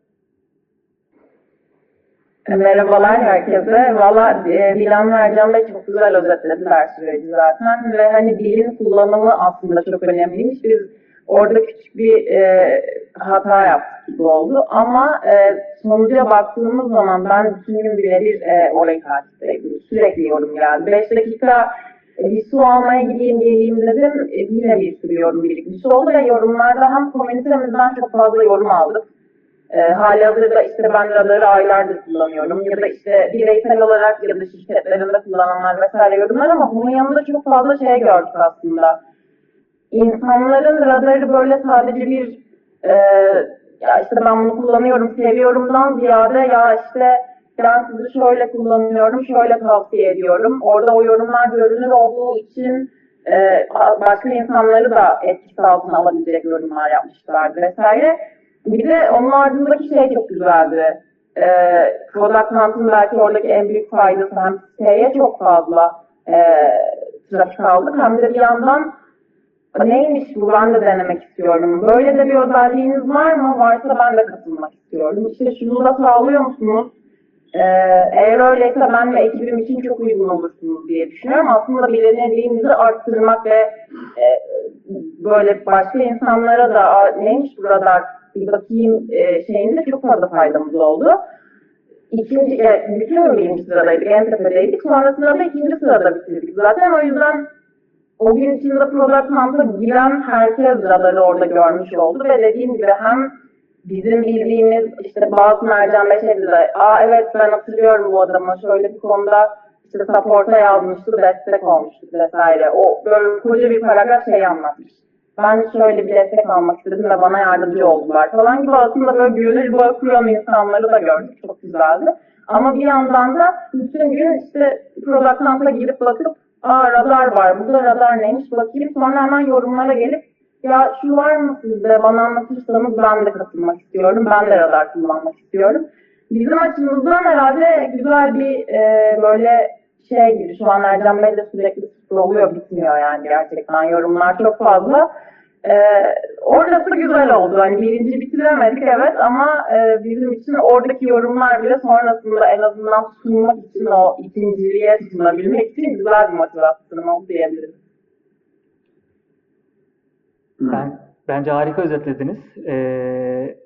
E, Merhabalar herkese. Valla e, Dilan ve Ercan Bey çok güzel özetlediler süreci zaten ve hani dilin kullanımı aslında çok önemliymiş. Biz orada küçük bir e, hata yaptık gibi oldu ama e, sonuca baktığımız zaman ben bütün gün birebir e, orayı. Sürekli yorum geldi. 5 dakika e, bir su almaya gideyim geleyim dedim. E, yine bir sürü yorum birikmiş oldu ve yorumlarda hem komünitemizden çok fazla yorum aldık. E, hali hazırda işte ben radarı aylardır kullanıyorum ya da işte bireysel olarak ya da şirketlerinde kullananlar vesaire yorumlar ama bunun yanında çok fazla şey gördük aslında. İnsanların radarı böyle sadece bir e, ya işte ben bunu kullanıyorum, seviyorumdan ziyade ya işte ben sizi şöyle kullanıyorum, şöyle tavsiye ediyorum. Orada o yorumlar görünür olduğu için e, başka insanları da etkisi altına alabilecek yorumlar yapmışlardı vesaire. Bir de onun ardındaki şey çok güzeldi. E, Product Hunt'ın belki oradaki en büyük faydası hem siteye çok fazla e, trafik aldık hem de bir yandan neymiş bu ben de denemek istiyorum. Böyle de bir özelliğiniz var mı? Varsa ben de katılmak istiyorum. İşte şunu da sağlıyor musunuz? Ee, eğer öyleyse ben ve ekibim için çok uygun olursunuz diye düşünüyorum. Aslında bilinirliğimizi arttırmak ve e, böyle başka insanlara da "Aa, neymiş bu radar bir bakayım e, şeyinde çok fazla faydamız oldu. İkinci, e, bütün birinci sıradaydık, en tepedeydik. Sonrasında da ikinci sırada bitirdik. Zaten o yüzden o gün içinde Product Hunt'a giren herkes radarı orada görmüş oldu ve dediğim gibi hem bizim bildiğimiz işte bazı Mercan Bey şey dedi, aa evet ben hatırlıyorum bu adamı şöyle bir konuda işte support'a yazmıştı, destek olmuştu vesaire. O böyle koca bir paragraf şey anlatmış. Ben şöyle bir destek almak istedim ve bana yardımcı oldular falan gibi aslında böyle gönül bağı kuran insanları da gördük. Çok güzeldi. Ama bir yandan da bütün gün işte Product girip bakıp aa radar var, burada radar neymiş bakayım. Sonra hemen yorumlara gelip ya şu var mı sizde bana anlatırsanız ben de katılmak istiyorum. Ben de radar kullanmak istiyorum. Bizim açımızdan herhalde güzel bir e, böyle şey gibi şu an Ercan Bey de sürekli oluyor bitmiyor yani gerçekten yorumlar çok fazla. E, orası güzel oldu. Hani birinci bitiremedik evet ama e, bizim için oradaki yorumlar bile sonrasında en azından sunmak için o ikinciliğe sunabilmek için güzel bir motivasyon oldu diyebilirim. Ben, bence harika özetlediniz. Ee,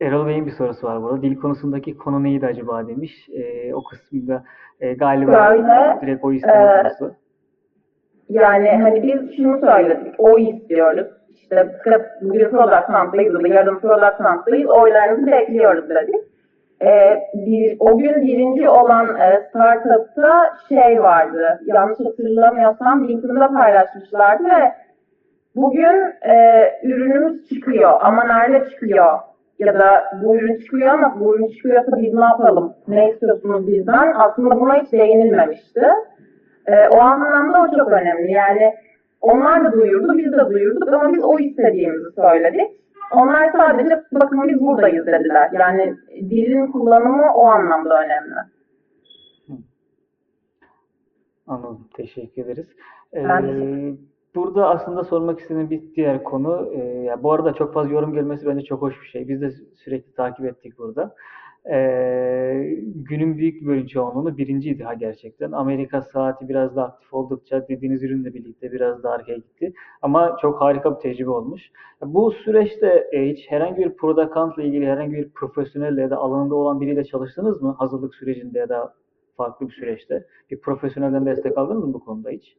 Erol Bey'in bir sorusu var burada. Dil konusundaki konu neydi acaba demiş. Ee, o kısmında e, galiba Böyle, direkt o isteme e, konusu. Yani hani biz şunu söyledik, oy istiyoruz. İşte Product Hunt'dayız ya da yarın Product Hunt'dayız, oylarınızı bekliyoruz dedik. Ee, bir, o gün birinci olan e, startup'ta şey vardı, yanlış hatırlamıyorsam LinkedIn'da paylaşmışlardı ve bugün e, ürünümüz çıkıyor ama nerede çıkıyor? Ya da bu ürün çıkıyor ama bu ürün çıkıyorsa biz ne yapalım? Ne istiyorsunuz bizden? Aslında buna hiç değinilmemişti. Ee, o anlamda o çok önemli. Yani onlar da duyurdu, biz de duyurduk ama biz o istediğimizi söyledik. Onlar sadece bakın biz buradayız dediler. Yani dilin kullanımı o anlamda önemli. Anladım. Teşekkür ederiz. Ben Ee, teşekkür burada aslında sormak istediğim bir diğer konu, e, ya bu arada çok fazla yorum gelmesi bence çok hoş bir şey. Biz de sürekli takip ettik burada. Ee, günün büyük bir çoğunluğunu birinciydi ha gerçekten. Amerika saati biraz da aktif oldukça dediğiniz ürünle birlikte biraz daha arkaya gitti. Ama çok harika bir tecrübe olmuş. Bu süreçte e, hiç herhangi bir product ilgili herhangi bir profesyonelle ya da alanında olan biriyle çalıştınız mı? Hazırlık sürecinde ya da farklı bir süreçte. Bir profesyonelden destek aldınız mı bu konuda hiç?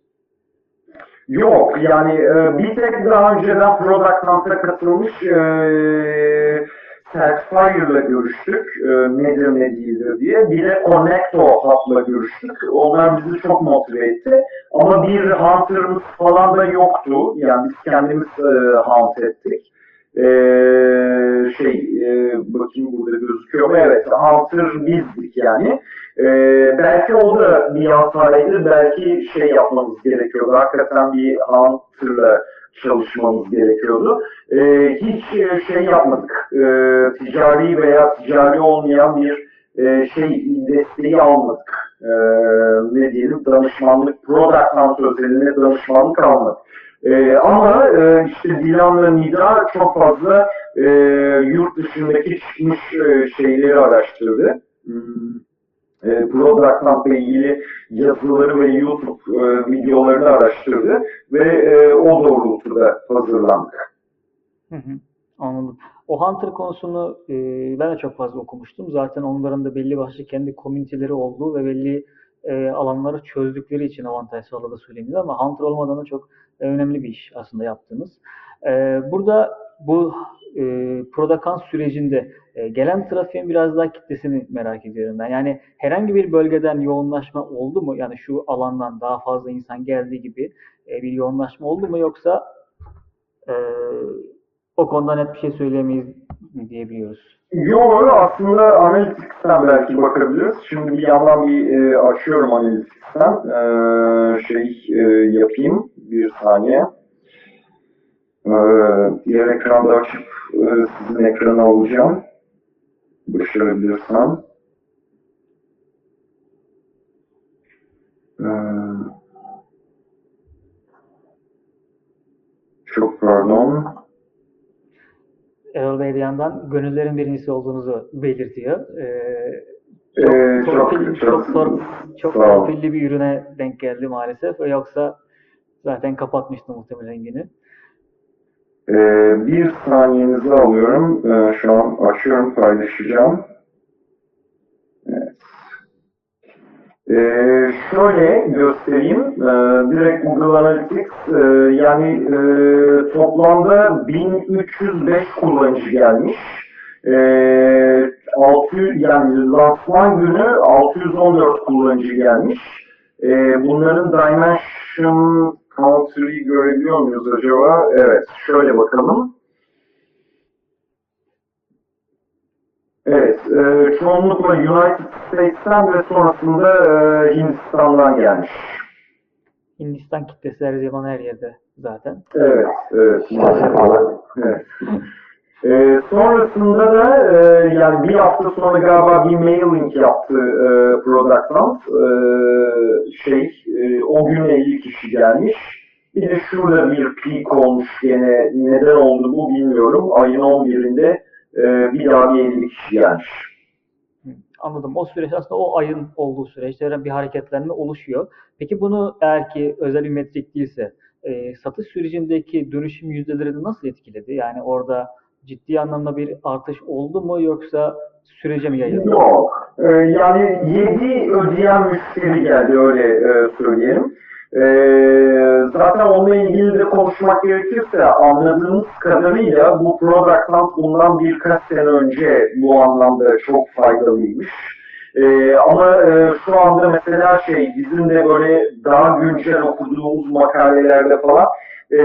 Yok yani e, bir tek daha önceden Product Hunt'a katılmış e, Certifier'la görüştük. E, nedir ne değildir diye. Bir de Connecto Hub'la görüştük. Onlar bizi çok motive etti. Ama bir Hunter'ımız falan da yoktu. Yani biz kendimiz e, hunt ettik. E, şey e, bakayım burada gözüküyor mu? Evet Hunter bizdik yani. E, belki o da bir hataydı. Belki şey yapmamız gerekiyordu. Hakikaten bir Hunter'la çalışmamız gerekiyordu. E, hiç şey yapmadık. E, ticari veya ticari olmayan bir e, şey desteği almadık. E, ne diyelim danışmanlık, product hunt özelinde danışmanlık almadık. E, ama e, işte Dilan ve Nida çok fazla e, yurt dışındaki çıkmış e, şeyleri araştırdı. Hmm e, Product ilgili yazıları ve YouTube e, videolarını araştırdı ve e, o doğrultuda hazırlandık. Hı hı, anladım. O Hunter konusunu e, ben de çok fazla okumuştum. Zaten onların da belli başlı kendi komüniteleri olduğu ve belli e, alanları çözdükleri için avantaj sağladığı söyleniyor ama Hunter olmadan da çok e, önemli bir iş aslında yaptığınız. E, burada bu e, Product sürecinde e, gelen trafiğin biraz daha kitlesini merak ediyorum ben. Yani herhangi bir bölgeden yoğunlaşma oldu mu? Yani şu alandan daha fazla insan geldiği gibi e, bir yoğunlaşma oldu mu yoksa e, o konuda net bir şey söyleyemeyiz diyebiliyoruz? Yok aslında Analytics'ten belki bakabiliriz. Şimdi bir yandan bir e, açıyorum Analytics'ten. E, şey e, yapayım bir saniye. E, diğer ekranda açıp e, sizin ekranı alacağım. Başarabilirsem. E, çok pardon. Erol Bey de yandan gönüllerin birincisi olduğunuzu belirtiyor. Ee, Ee, çok, çok- torpil, çok- çok, çok torpilli bir ürüne denk geldi maalesef. Yoksa zaten kapatmıştı muhtemelen günü. Ee, bir saniyenizi alıyorum. Ee, şu an açıyorum, paylaşacağım. Evet. Ee, şöyle göstereyim. Ee, direkt Google Analytics e, yani e, toplamda 1305 kullanıcı gelmiş. Ee, 600 yani lansman günü 614 kullanıcı gelmiş. Ee, bunların Dimension Country'i görebiliyor muyuz acaba? Evet, şöyle bakalım. Evet, e, çoğunlukla United States'ten ve sonrasında e, Hindistan'dan gelmiş. Hindistan kitlesi her zaman her yerde zaten. Evet, evet, maalesef. Evet. E, sonrasında da e, yani bir hafta sonra galiba bir mailing yaptı e, Product Hunt. E, şey, e, o gün 50 kişi gelmiş. Bir de şurada bir peak olmuş gene. Neden oldu bu bilmiyorum. Ayın 11'inde e, bir daha bir 50 kişi gelmiş. Anladım. O süreç aslında o ayın olduğu süreçte bir hareketlenme oluşuyor. Peki bunu eğer ki özel bir metrik değilse e, satış sürecindeki dönüşüm yüzdelerini nasıl etkiledi? Yani orada ciddi anlamda bir artış oldu mu yoksa sürece mi yayıldı? Yok. Ee, yani 7 ödeyen müşteri geldi öyle e, söyleyelim. Ee, zaten onunla ilgili de konuşmak gerekirse anladığımız kadarıyla bu Product Hunt bundan birkaç sene önce bu anlamda çok faydalıymış. Ee, ama e, şu anda mesela şey bizim de böyle daha güncel okuduğumuz makalelerde falan e,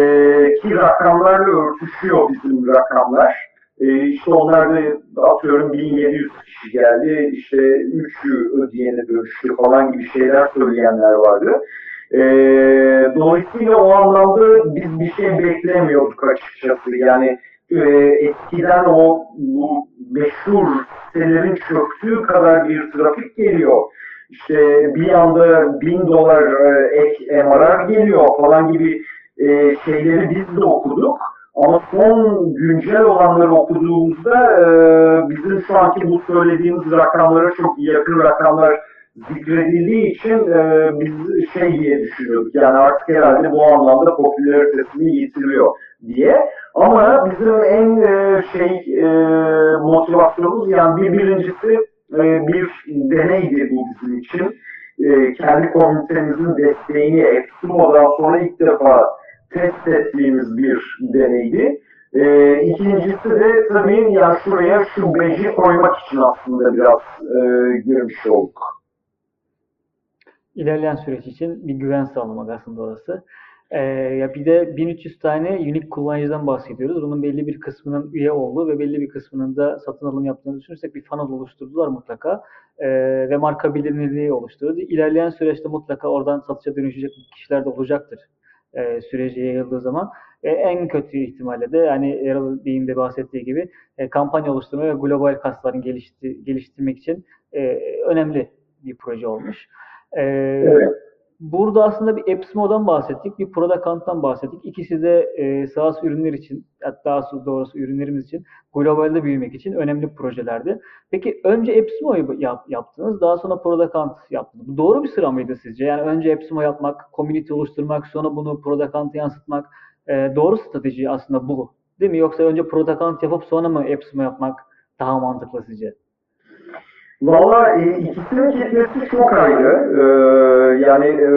ki rakamlarla örtüşüyor bizim rakamlar. E, işte onlar da atıyorum 1700 kişi geldi, işte 3'ü ödeyene dönüştü falan gibi şeyler söyleyenler vardı. E, dolayısıyla o anlamda biz bir şey beklemiyorduk açıkçası. Yani e, eskiden o bu meşhur sitelerin çöktüğü kadar bir trafik geliyor. İşte bir anda 1000 dolar e, ek MRR geliyor falan gibi e, şeyleri biz de okuduk. Ama son güncel olanları okuduğumuzda e, bizim şu anki bu söylediğimiz rakamlara çok yakın rakamlar zikredildiği için e, biz şey diye düşünüyorduk. Yani artık herhalde bu anlamda popülaritesini yitiriyor diye. Ama bizim en e, şey e, motivasyonumuz yani bir birincisi e, bir deneydi bu bizim için. E, kendi komünitemizin desteğini Extremo'dan sonra ilk defa test ettiğimiz bir deneydi. E, ikincisi de tabii yani şuraya şu beji koymak için aslında biraz e, girmiş olduk. İlerleyen süreç için bir güven sağlamak aslında orası. Ee, ya bir de 1300 tane unique kullanıcıdan bahsediyoruz. Bunun belli bir kısmının üye olduğu ve belli bir kısmının da satın alım yaptığını düşünürsek bir funnel oluşturdular mutlaka. Ee, ve marka bilinirliği oluşturdu. İlerleyen süreçte mutlaka oradan satışa dönüşecek kişiler de olacaktır. E, süreci yayıldığı zaman. E, en kötü ihtimalle de yani Erol Bey'in de bahsettiği gibi e, kampanya oluşturma ve global kasların gelişti, geliştirmek için e, önemli bir proje olmuş. E, Evet. Burada aslında bir Epsimo'dan bahsettik, bir Product Hunt'tan bahsettik. İkisi de e, SaaS ürünler için, hatta doğrusu ürünlerimiz için, globalde büyümek için önemli projelerdi. Peki önce Epsimo'yu yap, yaptınız, daha sonra Product Hunt yaptınız. Bu doğru bir sıra mıydı sizce? Yani önce Epsimo yapmak, community oluşturmak, sonra bunu Product Hunt'a yansıtmak, e, doğru strateji aslında bu. Değil mi? Yoksa önce Product Hunt yapıp sonra mı Epsimo yapmak daha mantıklı sizce? Valla e, ikisinin kitlesi çok ayrı. Ee, yani e,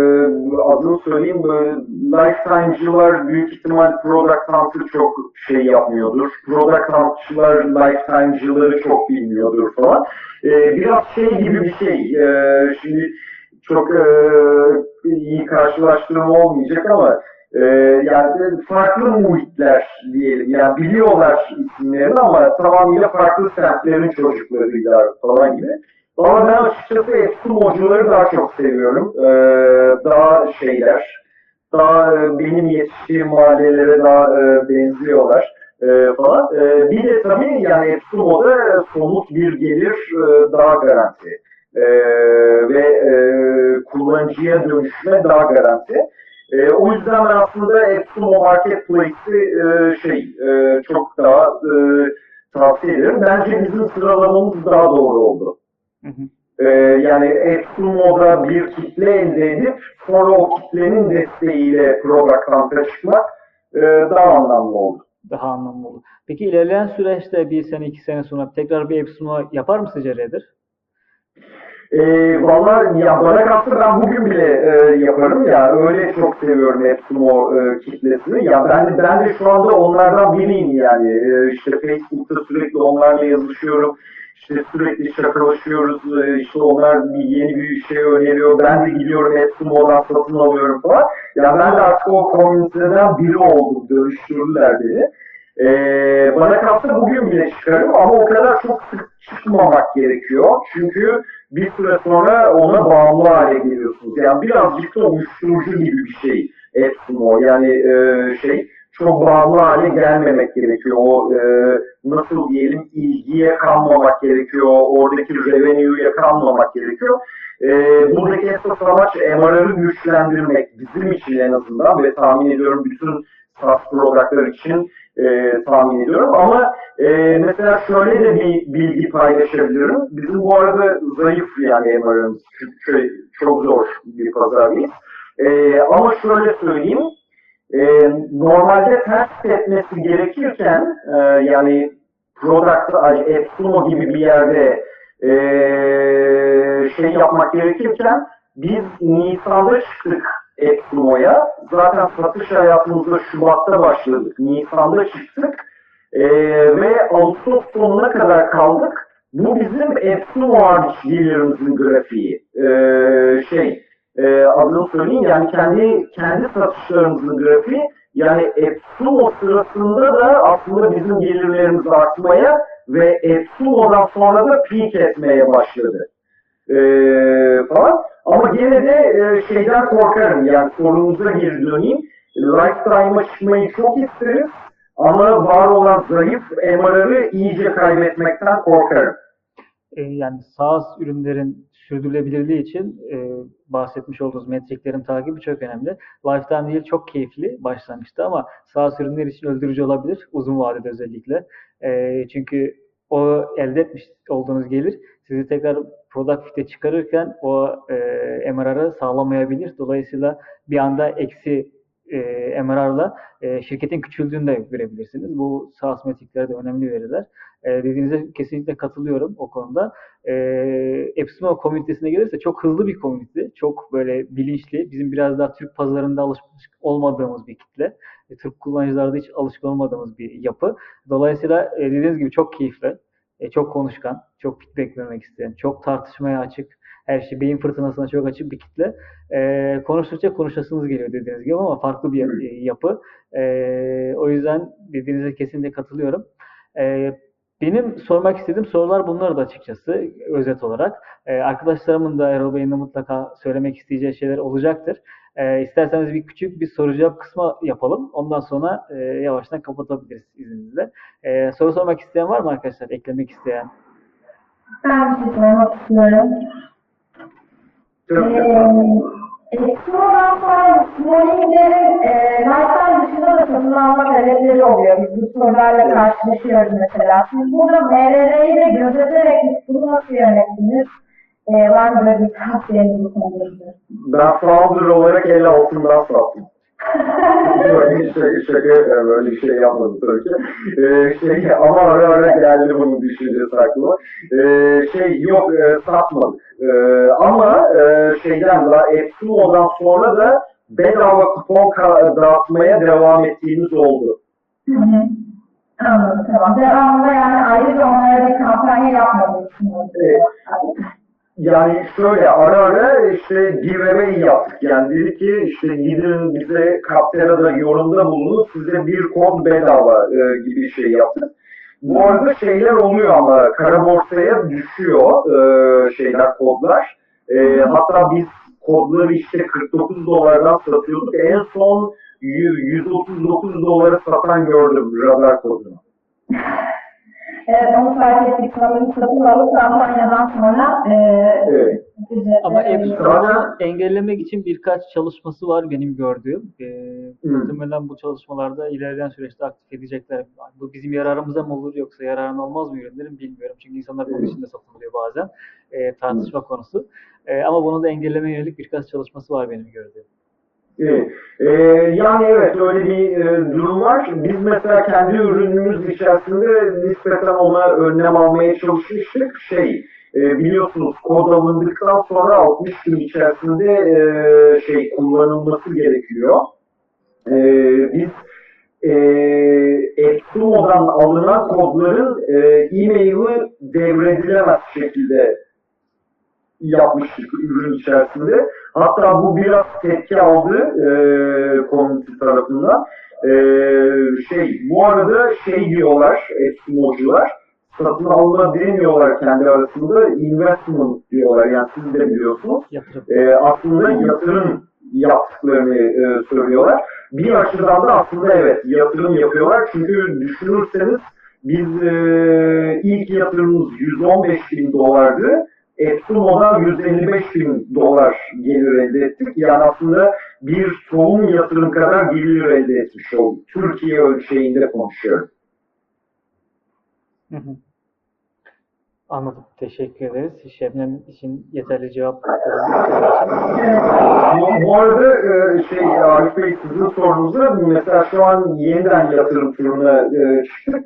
adını söyleyeyim böyle lifetime'cılar büyük ihtimal product hunt'ı çok şey yapmıyordur. Product hunt'çılar lifetime'cıları çok bilmiyordur falan. Ee, biraz şey gibi bir şey. Ee, şimdi çok e, iyi karşılaştırma olmayacak ama e, yani farklı muhitler diyelim. Yani biliyorlar isimlerini ama tamamıyla farklı semtlerin çocuklarıyla falan gibi. Ama ben açıkçası eski mocuları daha çok seviyorum. Ee, daha şeyler, daha e, benim yetiştiğim mahallelere daha e, benziyorlar e, falan. E, bir de tabii yani Epsumo'da somut bir gelir e, daha garanti. E, ve e, kullanıcıya dönüşme daha garanti. E, o yüzden ben aslında Epsumo Marketplace'i e, şey e, çok daha e, tavsiye ederim. Bence bizim sıralamamız daha doğru oldu. Hı hı. Ee, yani Epsumo'da bir kitle elde edip sonra o kitlenin desteğiyle Product Hunt'a çıkmak e, daha anlamlı oldu. Daha anlamlı olur. Peki ilerleyen süreçte bir sene, iki sene sonra tekrar bir Epsimo yapar mı sizce Redder? Ee, Valla ya bana kalsa ben bugün bile e, yaparım ya öyle çok seviyorum Epsumo e, kitlesini. Ya ben ben de şu anda onlardan biriyim yani. E, işte Facebook'ta sürekli onlarla yazışıyorum. İşte sürekli şakalaşıyoruz. E, işte onlar bir yeni bir şey öneriyor. Ben de gidiyorum Epsumo'dan satın alıyorum falan. Ya ben de artık o komüniteden biri oldum. Dönüştürdüler beni. Ee, bana kalsa bugün bile çıkarım ama o kadar çok sık çıkmamak gerekiyor. Çünkü bir süre sonra ona bağımlı hale geliyorsunuz. Yani birazcık da uyuşturucu gibi bir şey Epsumo. Yani e, şey çok bağımlı hale gelmemek gerekiyor. O e, nasıl diyelim ilgiye kalmamak gerekiyor. Oradaki revenue'ya kalmamak gerekiyor. E, buradaki esas amaç MRR'ı güçlendirmek. Bizim için en azından ve tahmin ediyorum bütün SaaS productlar için e, tahmin ediyorum. Ama e, mesela şöyle de bir bilgi paylaşabilirim. Bizim bu arada zayıf yani MR'ımız. Çünkü çok zor bir pazar değil. E, ama şöyle söyleyeyim. E, normalde test etmesi gerekirken e, yani product, Epsumo gibi bir yerde e, şey yapmak gerekirken biz Nisan'da çıktık Epsumo'ya. Zaten satış hayatımızda Şubat'ta başladık. Nisan'da çıktık. Ee, ve Ağustos sonuna kadar kaldık. Bu bizim Epsumo hariç gelirimizin grafiği. Ee, şey, e, adını söyleyeyim yani kendi kendi satışlarımızın grafiği. Yani Epsumo sırasında da aslında bizim gelirlerimiz artmaya ve Epsumo'dan sonra da peak etmeye başladı. Ee, falan. Ama gene de e, şeyden korkarım. Yani sorunuza geri döneyim. Lifetime'a çıkmayı çok isteriz. Ama var olan zayıf MR'ı iyice kaybetmekten korkarım. e, yani SaaS ürünlerin sürdürülebilirliği için e, bahsetmiş olduğunuz metriklerin takibi çok önemli. Lifetime Deal çok keyifli başlangıçta ama SaaS ürünler için öldürücü olabilir uzun vadede özellikle. E, çünkü o elde etmiş olduğunuz gelir sizi tekrar product fit'e çıkarırken o e, MRR'ı sağlamayabilir. Dolayısıyla bir anda eksi e, MRR'la e, şirketin küçüldüğünü de görebilirsiniz. Bu SaaS metriklerde de önemli veriler. E, dediğinize kesinlikle katılıyorum o konuda. E, Epsimo komünitesine gelirse çok hızlı bir komünite. Çok böyle bilinçli. Bizim biraz daha Türk pazarında alışmış olmadığımız bir kitle. E, Türk kullanıcılarda hiç alışkın olmadığımız bir yapı. Dolayısıyla e, dediğiniz gibi çok keyifli. E, çok konuşkan, çok feedback vermek isteyen, çok tartışmaya açık, her şey beyin fırtınasına çok açık bir kitle. E, konuştukça konuşasınız geliyor dediğiniz gibi ama farklı bir e, yapı. E, o yüzden dediğinize kesinlikle katılıyorum. E, benim sormak istediğim sorular bunlar da açıkçası özet olarak. E, arkadaşlarımın da Erol Bey'in de mutlaka söylemek isteyeceği şeyler olacaktır. E, isterseniz bir küçük bir soru cevap kısmı yapalım. Ondan sonra e, yavaştan kapatabiliriz izninizle. E, soru sormak isteyen var mı arkadaşlar? Eklemek isteyen? Ben bir şey sormak istiyorum. Exmo'dan sonra Molinger'in e, lifestyle dışında da satın alma talepleri oluyor. Biz bu sorularla karşılaşıyoruz mesela. Siz burada MRR'yi de gözeterek bunu nasıl yönettiniz? E, var mı böyle bir tavsiyeniz bu konuda? Ben founder olarak el altından sattım. böyle şey, şaka, böyle bir şey yapmadım tabii ki. Ee, şey, ama ara ara geldi bunun düşüncesi aklıma. Ee, şey yok e, satmadık. Ee, ama e, şeyden da Epsumo'dan sonra da bedava kupon dağıtmaya devam ettiğimiz oldu. Hı hı. Anladım tamam. Devamında yani ayrıca onlara bir kampanya yapmadınız. Evet. Yani şöyle ara ara işte giveaway yaptık. Yani dedik ki işte gidin bize Captera'da yorumda bulunun size bir kod bedava e, gibi şey yaptık. Bu arada şeyler oluyor ama kara borsaya düşüyor e, şeyler kodlar. E, hatta biz kodları işte 49 dolardan satıyorduk. En son 100, 139 dolara satan gördüm radar kodunu. Evet onu fark ettik. Sanırım satın alıp kampanyadan sonra e, Evet. ücretleri Ama. Epson'u engellemek için birkaç çalışması var benim gördüğüm. Ee, Hmm. muhtemelen bu çalışmalarda ilerleyen süreçte aktif edecekler. Bu bizim yararımıza mı olur yoksa yararına olmaz mı ürünlerin bilmiyorum. Çünkü insanlar bunun için de satılıyor bazen. Ee, tartışma konusu. Ee, ama bunu da engellemeye yönelik birkaç çalışması var benim gördüğüm. Evet. Ee, yani evet öyle bir e, durum var. Biz mesela kendi ürünümüz içerisinde nispeten ona önlem almaya çalışmıştık. Şey, e, biliyorsunuz kod alındıktan sonra 60 gün içerisinde e, şey kullanılması gerekiyor. E, biz e, Exumo'dan alınan kodların e, e-mail'i devredilemez şekilde yapmıştık ürün içerisinde. Hatta bu biraz tepki aldı e, community tarafından. E, şey, bu arada şey diyorlar Eskimocular, satın alma demiyorlar kendi arasında, investment diyorlar. Yani siz de biliyorsunuz. Yatırım. E, aslında yatırım yaptıklarını e, söylüyorlar. Bir açıdan da aslında evet yatırım yapıyorlar. Çünkü düşünürseniz biz e, ilk yatırımımız 115 bin dolardı. Epsumo'dan 155 bin dolar gelir elde ettik. Yani aslında bir tohum yatırım kadar gelir elde etmiş olduk. Türkiye ölçeğinde konuşuyorum. Hı hı. Anladım. Teşekkür ederiz. Şebnem için yeterli cevap. Bu, bu arada e, şey Arif Bey sizin sorunuzda mesela şu an yeniden yatırım turuna e, çıktık.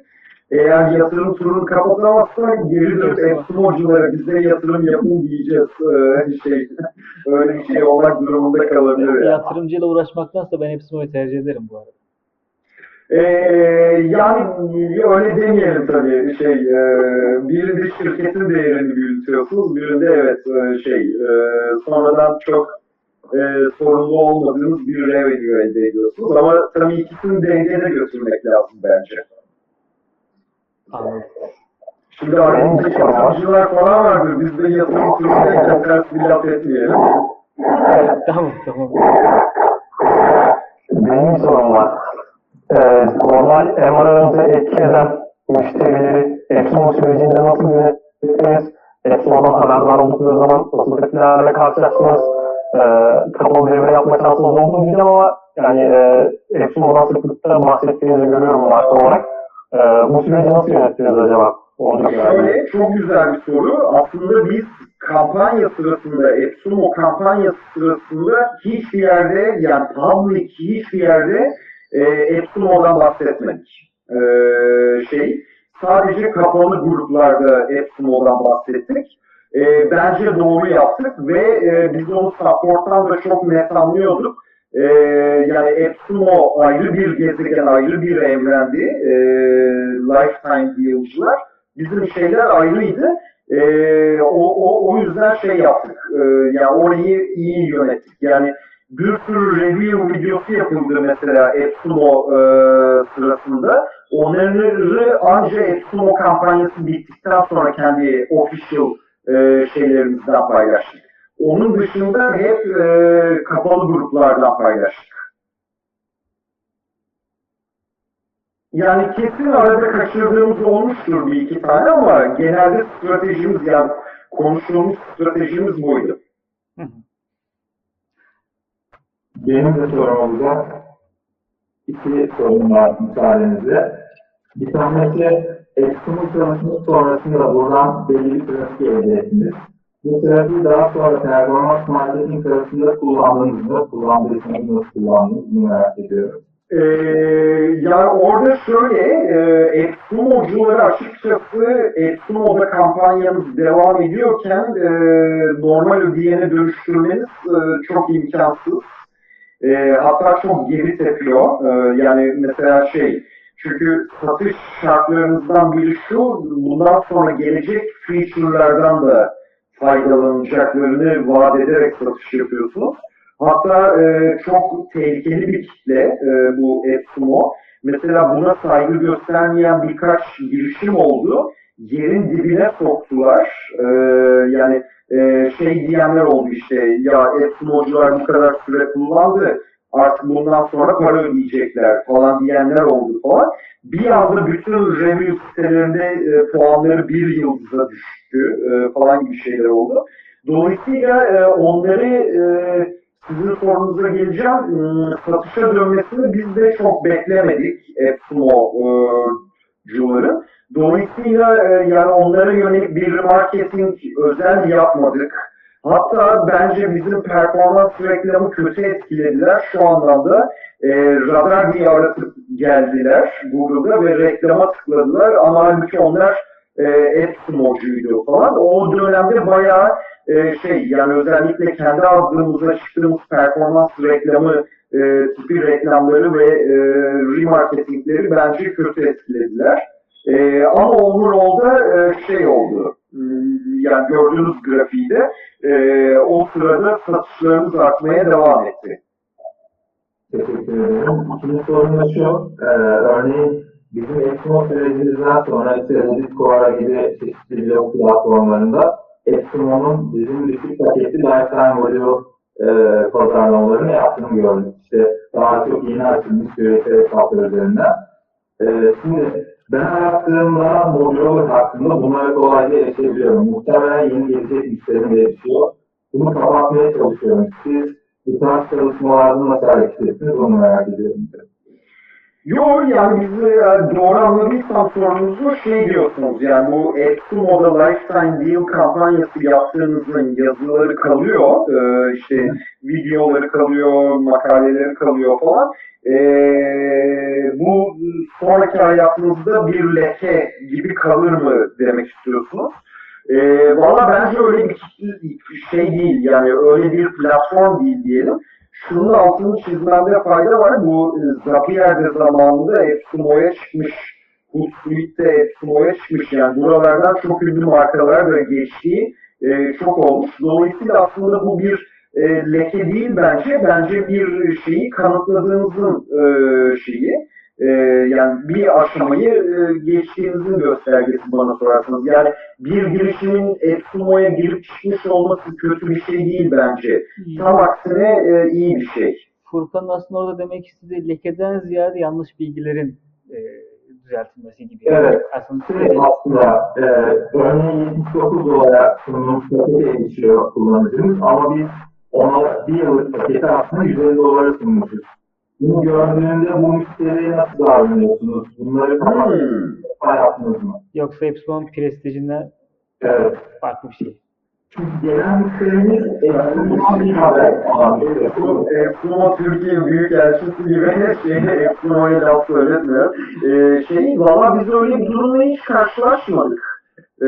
Eğer yatırım turunu kapatamazsak geri dönüp Epsumoculara bize yatırım yapın diyeceğiz. E, şey öyle bir şey olmak durumunda kalabilir. Yani. Yatırımcıyla uğraşmaktansa ben Epsimo'yu tercih ederim bu arada. Ee, yani öyle demeyelim tabii şey e, birinde şirketin değerini büyütüyorsunuz birinde evet e, şey e, sonradan çok e, sorumlu olmadığınız bir revenue elde ediyorsunuz ama tabii ikisini dengede götürmek lazım bence. Anladım. Şimdi aramızda falan vardır biz de yatırım turundayken ters bir laf etmeyelim. Tamam tamam. Benim sorum var. Ee, normal MR'ınızı etki eden müşterileri Epsilon sürecinde nasıl yönettiniz? Epsilon'dan haberdar oldukları zaman basın tepkilerle karşılaştınız. E, kapalı devre yapma şansınız oldu diyeceğim ama yani e, Epsilon'dan sıklıkla bahsettiğinizi görüyorum olarak. E, bu süreci nasıl yönettiniz acaba? Yani. Şöyle çok güzel bir soru. Aslında biz kampanya sırasında, Epsumo kampanyası sırasında hiçbir yerde yani public hiçbir yerde e, Epsumo'dan bahsetmedik. E, şey sadece kapalı gruplarda Epsumo'dan bahsettik. E, bence doğru yaptık ve e, biz onu support'tan da çok net anlıyorduk. E, yani Epsumo ayrı bir gezegen, ayrı bir evrendi. E, lifetime deal'cılar bizim şeyler ayrıydı. Ee, o, o, o yüzden şey yaptık. Ee, yani orayı iyi yönettik. Yani bir sürü review videosu yapıldı mesela Epsumo e, sırasında. Onları anca Epsumo kampanyası bittikten sonra kendi official e, şeylerimizden paylaştık. Onun dışında hep e, kapalı gruplardan paylaştık. Yani kesin arada kaçırdığımız olmuştur bir iki tane ama genelde stratejimiz yani konuştuğumuz stratejimiz buydu. Benim de sorum olacak. İki sorum var müsaadenizle. Bir tanesi Extreme çalışması sonrasında buradan belli bir trafik elde ettiniz. Bu trafiği daha sonra performans marketing sırasında kullandınız mı? Kullandıysanız nasıl kullandınız? Bunu merak ediyorum. Ee, yani orada şöyle, e, Exsumo'cuları açıkçası Exsumo'da kampanyamız devam ediyorken e, normal ödeyene dönüştürmeniz e, çok imkansız. E, hatta çok geri tepiyor. E, yani mesela şey, çünkü satış şartlarınızdan biri şu, bundan sonra gelecek feature'lardan da faydalanacaklarını vaat ederek satış yapıyorsunuz. Hatta e, çok tehlikeli bir kitle e, bu Epsumo. Mesela buna saygı göstermeyen birkaç girişim oldu. Yerin dibine soktular. E, yani e, şey diyenler oldu işte ya Epsumo'cular bu kadar süre kullandı artık bundan sonra para ödeyecekler falan diyenler oldu falan. Bir anda bütün review sitelerinde e, puanları bir yıldıza düştü e, falan gibi şeyler oldu. Dolayısıyla e, onları e, sizin sorunuza geleceğim. Hmm, Satışa dönmesini biz de çok beklemedik Epsumo-cuların. Dolayısıyla e, yani onlara yönelik bir marketing özel yapmadık. Hatta bence bizim performans reklamı kötü etkilediler. Şu anlamda e, radar diye aratıp geldiler Google'da ve reklama tıkladılar. Ama halbuki onlar e, Epsumo'cuydu falan. O dönemde bayağı e, şey yani özellikle kendi aldığımızda çıktığımız performans reklamı e, tipi reklamları ve e, remarketingleri bence kötü etkilediler. E, ama overall'da e, şey oldu. Hmm, Yani gördüğünüz grafiğde e, o sırada satışlarımız artmaya devam etti. Teşekkür ederim. İkinci sorum da şu. E, örneğin bizim Epsilon sürecimizden sonra işte Quora gibi çeşitli blog platformlarında Epsilon'un bizim düşük paketli lifetime value e, pazarlamalarını yaptığını gördük. İşte daha çok yeni açılmış üretim hesaplar üzerinden. E, şimdi ben arattığımda modüler hakkında bunları kolayca erişebiliyorum. Muhtemelen yeni gelecek müşterim erişiyor. Bunu kapatmaya çalışıyorum. Siz bu tarz çalışmalarda nasıl hareket ettiniz onu merak ediyorum. Yo yani biz e, doğru anladıysam sorunuzu şey diyorsunuz yani bu Exumo'da Lifetime Deal kampanyası yaptığınızın yazıları kalıyor, e, işte videoları kalıyor, makaleleri kalıyor falan. E, bu sonraki hayatınızda bir leke gibi kalır mı demek istiyorsunuz? E, Valla bence öyle bir şey değil yani öyle bir platform değil diyelim şunun altını çizmemde fayda var. Bu e, Zapier'de zamanında Epsumo'ya çıkmış, Hootsuite'de Epsumo'ya çıkmış. Yani buralardan çok ünlü markalar da geçtiği e, çok olmuş. Dolayısıyla aslında bu bir e, leke değil bence. Bence bir şeyi kanıtladığınızın e, şeyi. E, yani bir aşamayı e, geçtiğinizin göstergesi bana sorarsanız. Yani bir girişimin Epsumo'ya girip çıkmış olması kötü bir şey değil bence. Tam aksine e, iyi bir şey. Furkan'ın aslında orada demek istediği lekeden ziyade yanlış bilgilerin e, düzeltilmesi gibi. Evet. Aslında Şey aslında e, örneğin 79 dolara sunulmuş pakete erişiyor kullanıcımız ama biz ona bir yıllık paketi aslında 150 dolara sunmuşuz. Bunu gördüğünde bu müşteriye nasıl davranıyorsunuz? Bunları Hmm. yaptınız mı? yoksa Epsilon prestijinden Evet. farklı bir şey. Çünkü gelen müşterimiz ekstrem bir haber. Epsilon Türkiye Büyükelçisi gibi şey, Epsilon'a laf söyletmiyor. Ee, şey, valla biz öyle bir durumla hiç karşılaşmadık. Ee,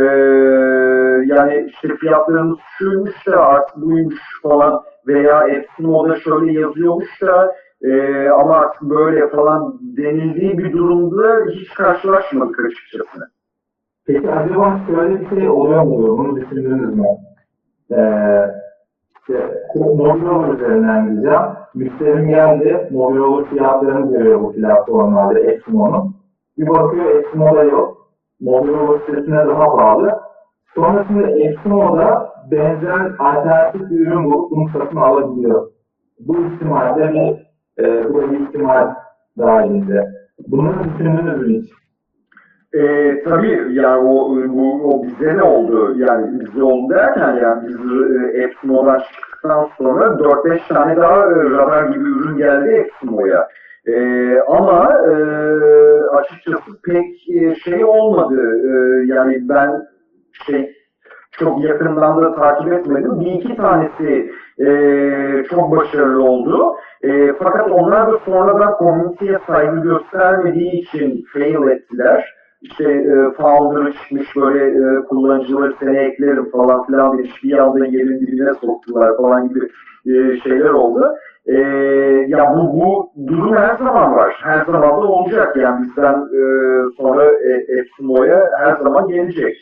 yani işte fiyatlarımız şuymuş da artık buymuş falan veya Epsilon'da şöyle yazıyormuş da e, ama artık böyle falan denildiği bir durumda hiç karşılaşmadık açıkçası. Peki acaba şöyle bir şey oluyor mu? Bunu düşündünüz mü? Ee, işte, mobil üzerinden gideceğim. Müşterim geldi, mobil olur fiyatlarını görüyor bu platformlarda Eskimo'nun. Bir bakıyor Eskimo'da yok. Mobil olur sitesine daha pahalı. Sonrasında Eskimo'da benzer alternatif bir ürün bulup bunu satın alabiliyor. Bu ihtimalde bir, e, bu da ihtimal dahilinde. Bunları düşündünüz mü hiç? E, tabii yani o, bu, o bize ne oldu? Yani bize oldu derken yani biz e, Epsimo'dan çıktıktan sonra 4-5 tane daha e, radar gibi ürün geldi Epsimo'ya. E, ama e, açıkçası pek e, şey olmadı. E, yani ben şey çok yakından da takip etmedim. Bir iki tanesi e, çok başarılı oldu. E, fakat onlar da sonradan komüniteye saygı göstermediği için fail ettiler işte e, founder'ı çıkmış böyle e, kullanıcıları seni eklerim falan filan demiş bir anda yerin dibine soktular falan gibi e, şeyler oldu. E, ya bu, bu durum her zaman var. Her zaman da olacak yani bizden e, sonra e, Epsimo'ya her zaman gelecek.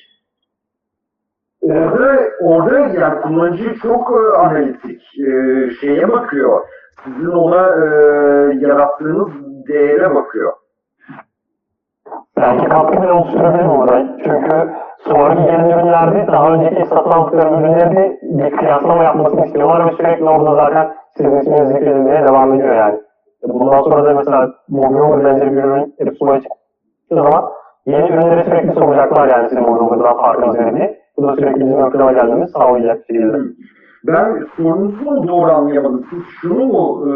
Orada, orada yani kullanıcı çok e, analitik e, şeye bakıyor. Sizin ona e, yarattığınız değere bakıyor. Belki katkı oluşturabilir burada. Çünkü sonraki gelen ürünlerde daha önceki aldıkları ürünleri bir kıyaslama yapmasını istiyorlar ve sürekli orada zaten sizin isminiz zikredilmeye devam ediyor yani. Bundan sonra da mesela mobil olur benzeri bir ürün Epsilon'a çıktığı zaman yeni ürünleri sürekli soracaklar yani sizin mobil olurdan farkınız ne diye. Bu da sürekli bizim ön plana gelmemizi sağlayacak şekilde. Ben sorunuzu mu doğru anlayamadım? Siz şunu mu e,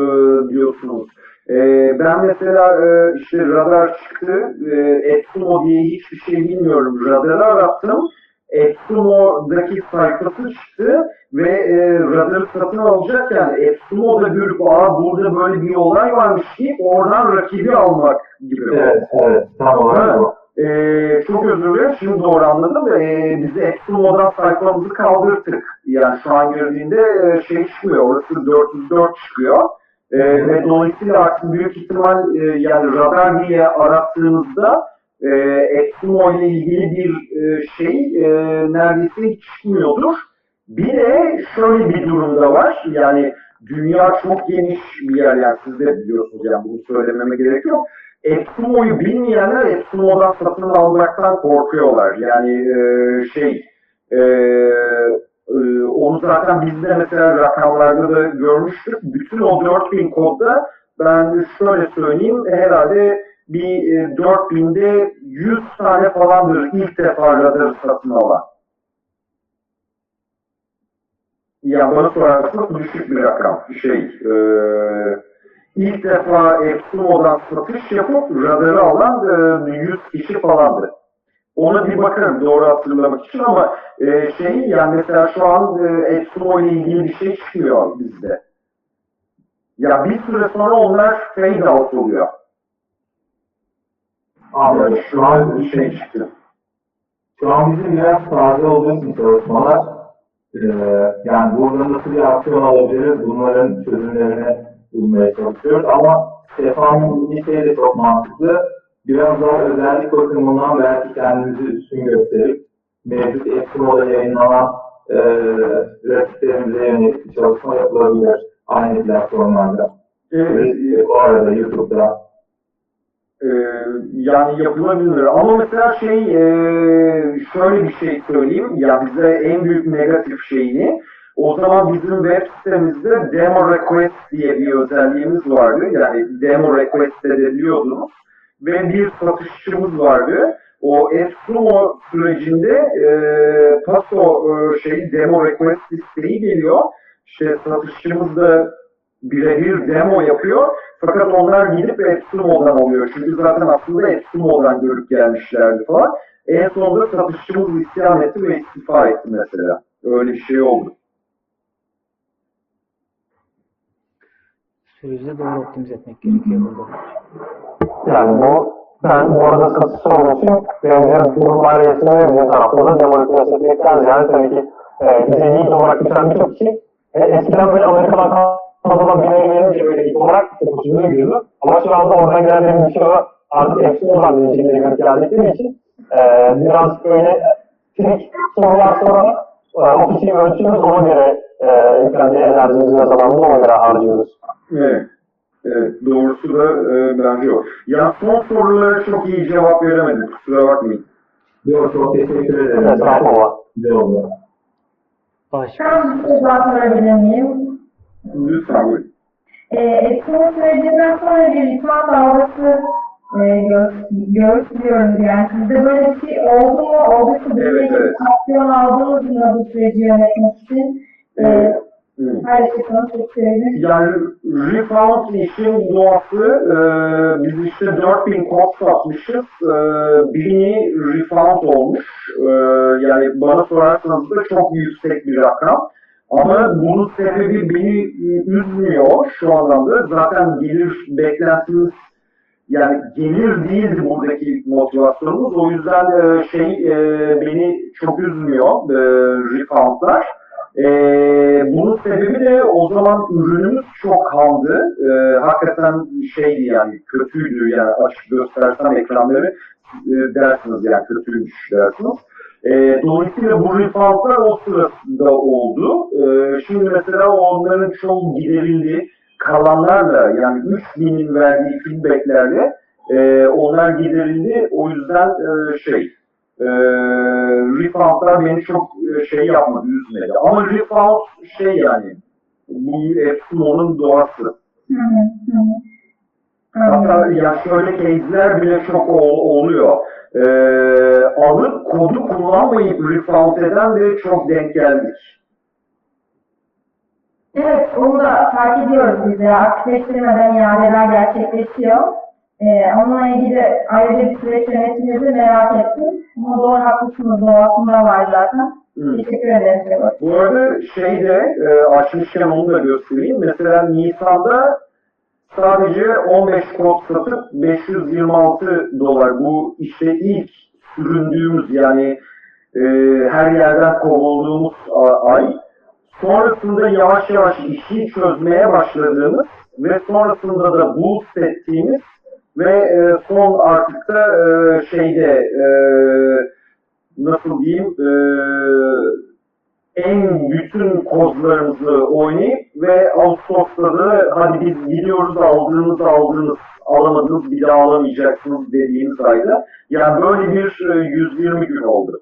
diyorsunuz? E, ben mesela e, işte radar çıktı. E, Epsumo diye hiçbir şey bilmiyorum. Radarı arattım. Epsumo'daki sayfası çıktı ve e, radarı satın alacak yani Epsumo'da görüp aa burada böyle bir olay varmış deyip oradan rakibi almak gibi. Evet, evet. Tam olarak bu. Ee, çok özür dilerim. Şimdi doğru anladım. Ee, biz Epsilon'dan sayfamızı kaldırdık. Yani şu an girdiğinde e, şey çıkmıyor. Orası 404 çıkıyor. Ee, ve dolayısıyla artık büyük ihtimal e, yani radar diye arattığınızda e, Epsilon ile ilgili bir e, şey e, neredeyse hiç çıkmıyordur. Bir de şöyle bir durumda var. Yani dünya çok geniş bir yer. Yani siz de biliyorsunuz yani bunu söylememe gerek yok. Epsumo'yu bilmeyenler Epsumo'dan satın almaktan korkuyorlar. Yani e, şey e, e, onu zaten biz de mesela rakamlarda da görmüştük. Bütün o 4000 kodda ben şöyle söyleyeyim herhalde bir e, 4000'de 100 tane falandır ilk defa radar satın alan. Yani bana sorarsanız düşük bir rakam. Şey, e, ilk defa Epsumo'dan satış yapıp radarı alan e, 100 kişi falandı. Ona bir bakarım doğru hatırlamak için ama e, şey yani mesela şu an e, Epsumo ile ilgili bir şey çıkmıyor bizde. Ya bir süre sonra onlar fade out oluyor. Anladım. Yani şu an bir şey çıktı. Şu an bizim biraz taze olduğu için çalışmalar. Ee, yani burada nasıl bir aksiyon alabiliriz bunların çözümlerini bulmaya çalışıyoruz. Ama Stefan'ın şey de çok mantıklı. Biraz daha özellik bakımından belki kendimizi üstün gösterip mevcut Eskimo'da yayınlanan e, rakiplerimize yönelik bir çalışma yapılabilir aynı platformlarda. Evet, Ve bu arada YouTube'da Ee, yani yapılabilir ama mesela şey e, şöyle bir şey söyleyeyim ya bize en büyük negatif şeyini o zaman bizim web sitemizde demo request diye bir özelliğimiz vardı yani demo request edebiliyordunuz ve bir satışçımız vardı. O Esumo sürecinde e, paso e, şey demo request isteği geliyor. İşte satışçımız da birebir demo yapıyor. Fakat onlar gidip Esumo'dan alıyor. Çünkü zaten aslında Esumo'dan görüp gelmişlerdi falan. En sonunda satışçımız isyan etti ve istifa etti mesela. Öyle bir şey oldu. Süreci doğru optimize etmek gerekiyor burada. Yani bu ben bu arada satış sorumlusu benzer durumlar yaşamaya bizim tarafta da demokrasi etmekten ziyade tabii ki e, bize ilk olarak düşen birçok kişi e, eskiden böyle Amerika'dan kazanılan binaya gelince böyle ilk olarak hoşumuza gidiyordu. Ama şu anda oradan gelen bir şey. Artık hepsi olan bizim şekilde görüp geldikleri için e, biraz böyle trik sorular sorarak e, o kişiyi ölçüyoruz ona göre e, kendi enerjimizi ve zamanımızı ona göre harcıyoruz. Evet. Evet, doğrusu da e, bence o. Ya son sorulara çok iyi cevap veremedim. Kusura bakmayın. Yok çok teşekkür ederim. Estağfurullah. Güzel oldu. Başka. Ben bir şey daha sorabilir miyim? Lütfen buyurun. Ee, etkinlik sürecinden sonra bir ritman dalgası e, gö- göğüslüyoruz. Yani sizde böyle bir şey oldu mu? Olduysa bir Evet, şey evet. aksiyon aldınız mı bu süreci yönetmek için? Ee, Hı. Yani refund işin doğası e, biz işte 4000 kod satmışız. E, birini refund olmuş. E, yani bana sorarsanız da çok yüksek bir rakam. Ama bunun sebebi beni üzmüyor şu anlamda. Zaten gelir beklentimiz yani gelir değildi buradaki motivasyonumuz. O yüzden e, şey e, beni çok üzmüyor e, refundlar. E, bunun sebebi de o zaman ürünümüz çok hamdı. E, hakikaten şeydi yani kötüydü yani açık göstersem ekranları e, dersiniz yani kötüymüş dersiniz. E, dolayısıyla bu refundlar o sırasında oldu. E, şimdi mesela onların çoğu giderildi. Kalanlarla yani 3000'in verdiği feedbacklerle e, onlar giderildi. O yüzden e, şey e, refundlar beni çok e, şey yapmadı, üzmedi. Ama refund şey yani bu Epsilon'un doğası. Hı hı. Hatta ya şöyle case'ler bile çok ol- oluyor. Ee, alıp kodu kullanmayıp refund eden de çok denk geldik. Evet, onu da fark ediyoruz biz de. Aktifleştirmeden iadeler gerçekleşiyor. Ee, onunla ilgili ayrıca bir süreç yönetimimizi merak ettim. Ama doğru haklısınız, doğasında var zaten. Hı. Teşekkür ederim. Bu arada şeyde e, açmışken onu da göstereyim. Mesela Nisan'da sadece 15 kod satıp 526 dolar. Bu işte ilk süründüğümüz yani e, her yerden kovulduğumuz ay. Sonrasında yavaş yavaş işi çözmeye başladığımız ve sonrasında da boost ettiğimiz ve e, son artık da e, şeyde e, nasıl diyeyim e, en bütün kozlarımızı oynayıp ve Ağustos'ta da hadi biz gidiyoruz aldığınız aldığınız alamadınız bir daha alamayacaksınız dediğimiz ayda. Yani böyle bir e, 120 gün oldu.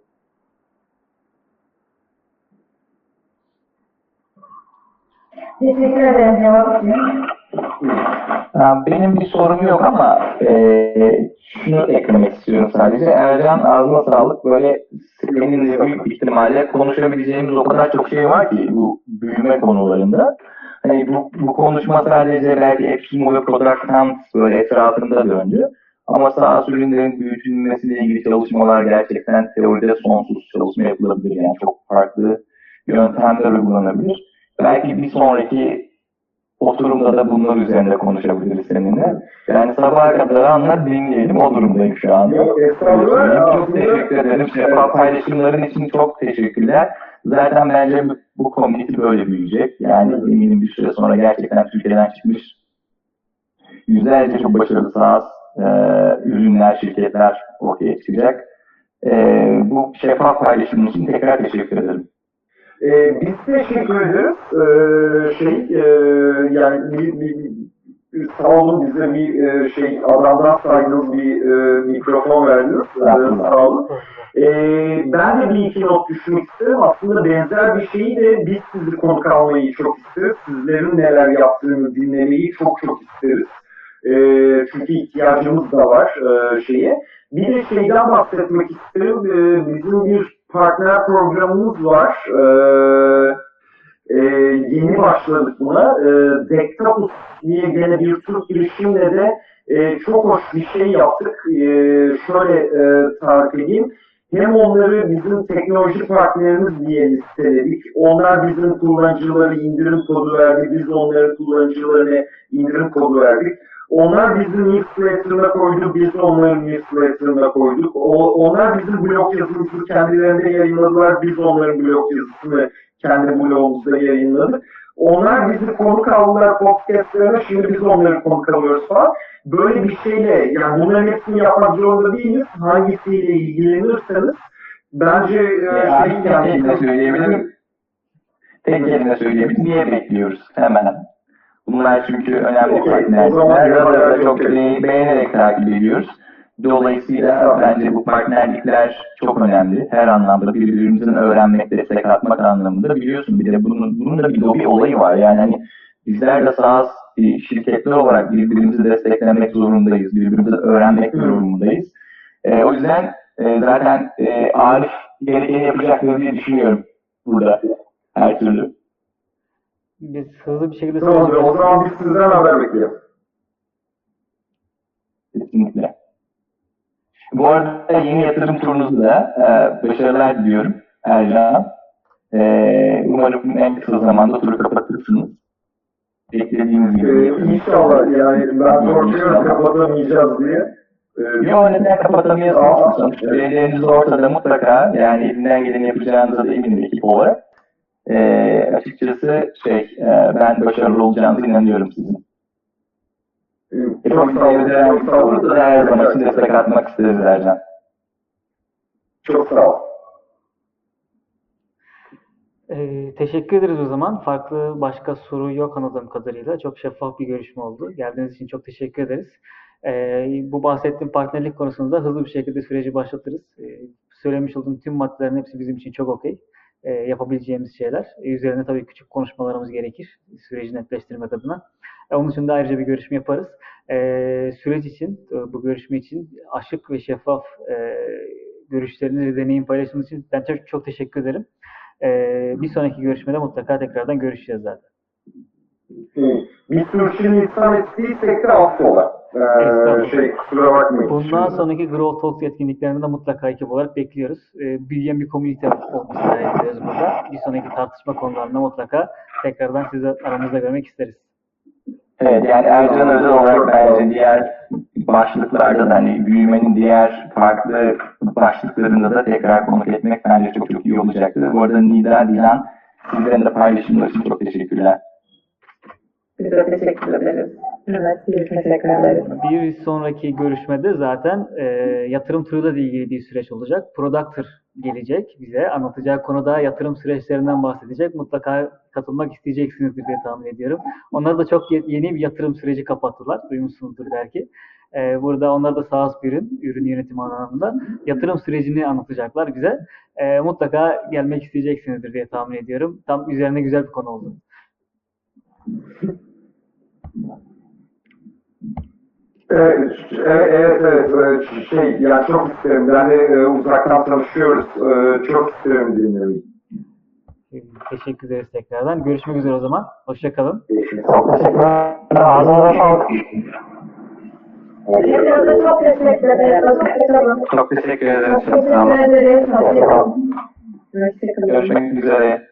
Teşekkür ederim cevap için. Ha, Benim bir sorum yok ama e, şunu eklemek istiyorum sadece. Ercan ağzına sağlık. Böyle seninle büyük ihtimalle konuşabileceğimiz o kadar çok şey var ki bu büyüme konularında. Hani bu, bu konuşma sadece belki Epsilon ve Product Hunt böyle etrafında döndü. Ama sağ ürünlerin büyütülmesiyle ilgili çalışmalar gerçekten teoride sonsuz çalışma yapılabilir. Yani çok farklı yöntemler uygulanabilir. Belki bir sonraki oturumda da bunlar üzerinde konuşabiliriz seninle. Yani sabaha kadar anlar dinleyelim o durumdayım şu anda. Yok, estağfurullah. Çok teşekkür ederim. Şeffaf paylaşımların için çok teşekkürler. Zaten bence bu, community böyle büyüyecek. Yani eminim bir süre sonra gerçekten Türkiye'den çıkmış yüzlerce çok başarılı SaaS e, ürünler, şirketler ortaya çıkacak. E, bu şeffaf paylaşımın için tekrar teşekkür ederim. Ee, biz teşekkür ederiz. Ee, şey e, yani bir, bir, sağ olun bize bir e, şey adamdan saydığınız bir e, mikrofon verdiniz. Ee, sağ olun. Ee, ben de bir iki not düşmek isterim. Aslında benzer bir şeyi de biz sizi konuk almayı çok isteriz. Sizlerin neler yaptığını dinlemeyi çok çok isteriz. E, çünkü ihtiyacımız da var e, şeye. Bir de şeyden bahsetmek isterim. E, bizim bir partner programımız var. E, e, yeni başladık buna. E, Dektapus diye gene bir Türk girişimle de e, çok hoş bir şey yaptık. E, şöyle e, tarif edeyim. Hem onları bizim teknoloji partnerimiz diye listeledik. Onlar bizim kullanıcıları indirim kodu verdi. Biz onların kullanıcılarına indirim kodu verdik. Onlar bizim newsletter'ına koydu, biz onların newsletter'ına koyduk. O, onlar bizim blog yazımızı kendilerinde yayınladılar, biz onların blog yazısını kendi blogumuzda yayınladık. Onlar bizi konuk aldılar podcastlerine, şimdi biz onları konuk alıyoruz falan. Böyle bir şeyle, yani bunların hepsini yapmak zorunda değiliz. Hangisiyle ilgilenirseniz bence e, Yani şey yani... söyleyebilirim. Tek kelime söyleyebilirim. Niye bekliyoruz? Hemen. Bunlar çünkü önemli partnerler. Radyoda okey. çok beğen- beğenerek takip ediyoruz. Dolayısıyla bence bu partnerlikler çok önemli. Her anlamda birbirimizin öğrenmek, destek atmak anlamında biliyorsun. Bir de bunun, bunun da bir lobi olayı var. Yani hani bizler de sağ şirketler olarak birbirimizi desteklemek zorundayız. Birbirimizi öğrenmek durumundayız. E, o yüzden e, zaten e, Arif gerekeni yapacaktır diye düşünüyorum burada. Her türlü. Biz hızlı bir şekilde süreci o zaman biz sizden haber bekleyelim. Kesinlikle. Bu arada yeni yatırım turunuzu da e, başarılar diliyorum Ercan. E, umarım en kısa zamanda turu kapatırsınız. Beklediğiniz gibi. Ee, inşallah yani ben korkuyorum kapatamayacağız diye. Ee, Yo neden kapatamıyorsunuz? Sonuçta verileriniz ortada mutlaka. Yani elinden geleni yapacağınıza da eminim ekip olarak. E, açıkçası şey, e, ben başarılı olacağınıza inanıyorum sizin. e, çok sağ olun. Çok sağ olun. Burada da her zaman için destek atmak isteriz Ercan. Çok sağ olun. Ee, teşekkür ederiz o zaman. Farklı başka soru yok anladığım kadarıyla. Çok şeffaf bir görüşme oldu. Geldiğiniz için çok teşekkür ederiz. Ee, bu bahsettiğim partnerlik konusunda hızlı bir şekilde süreci başlatırız. Ee, söylemiş olduğum tüm maddelerin hepsi bizim için çok okey. Ee, yapabileceğimiz şeyler. Ee, üzerine tabii küçük konuşmalarımız gerekir. Süreci netleştirmek adına. Ee, onun için de ayrıca bir görüşme yaparız. Ee, süreç için, e, bu görüşme için açık ve şeffaf e, görüşlerinizi ve deneyim paylaştığınız için ben çok, çok teşekkür ederim. Ee, bir sonraki görüşmede mutlaka tekrardan görüşeceğiz zaten. Ee, Bir sürçülisan ettiysek de affola. Ee, şey kusura bakmayın. Bundan Şimdi- sonraki Grow Talks etkinliklerinde de mutlaka ekip olarak bekliyoruz. Ee, büyüyen bir komünite olmasını hayal ediyoruz burada. Bir sonraki tartışma konularında mutlaka tekrardan sizi aramızda görmek isteriz. Evet yani Ercan özel olarak bence diğer başlıklarda da hani büyümenin diğer farklı başlıklarında da tekrar konuk etmek bence çok çok iyi olacaktır. Bu arada Nida, Dilan sizlerin de paylaşımlar için çok teşekkürler. Biz de teşekkür ederiz. Evet, teşekkür ederiz. Bir sonraki görüşmede zaten e, yatırım turuyla ilgili bir süreç olacak. Productor gelecek bize. Anlatacağı konuda yatırım süreçlerinden bahsedecek. Mutlaka katılmak isteyeceksinizdir diye tahmin ediyorum. Onlar da çok ye- yeni bir yatırım süreci kapattılar. Duymuşsunuzdur belki. E, burada onlar da SaaS bir ürün, ürün yönetimi alanında yatırım sürecini anlatacaklar bize. E, mutlaka gelmek isteyeceksinizdir diye tahmin ediyorum. Tam üzerine güzel bir konu oldu. Evet, evet, evet. şey, yani çok isterim. Ben de e, uzaktan tanışıyoruz. E, çok isterim dinlemeyi. Teşekkür ederiz tekrardan. Görüşmek üzere o zaman. Hoşçakalın. Teşekkürler. Ağzınıza sağlık. Çok teşekkür ederiz. Hoşçakalın. Çok teşekkür ederiz. Çok. Teşekkür. Görüşmek üzere.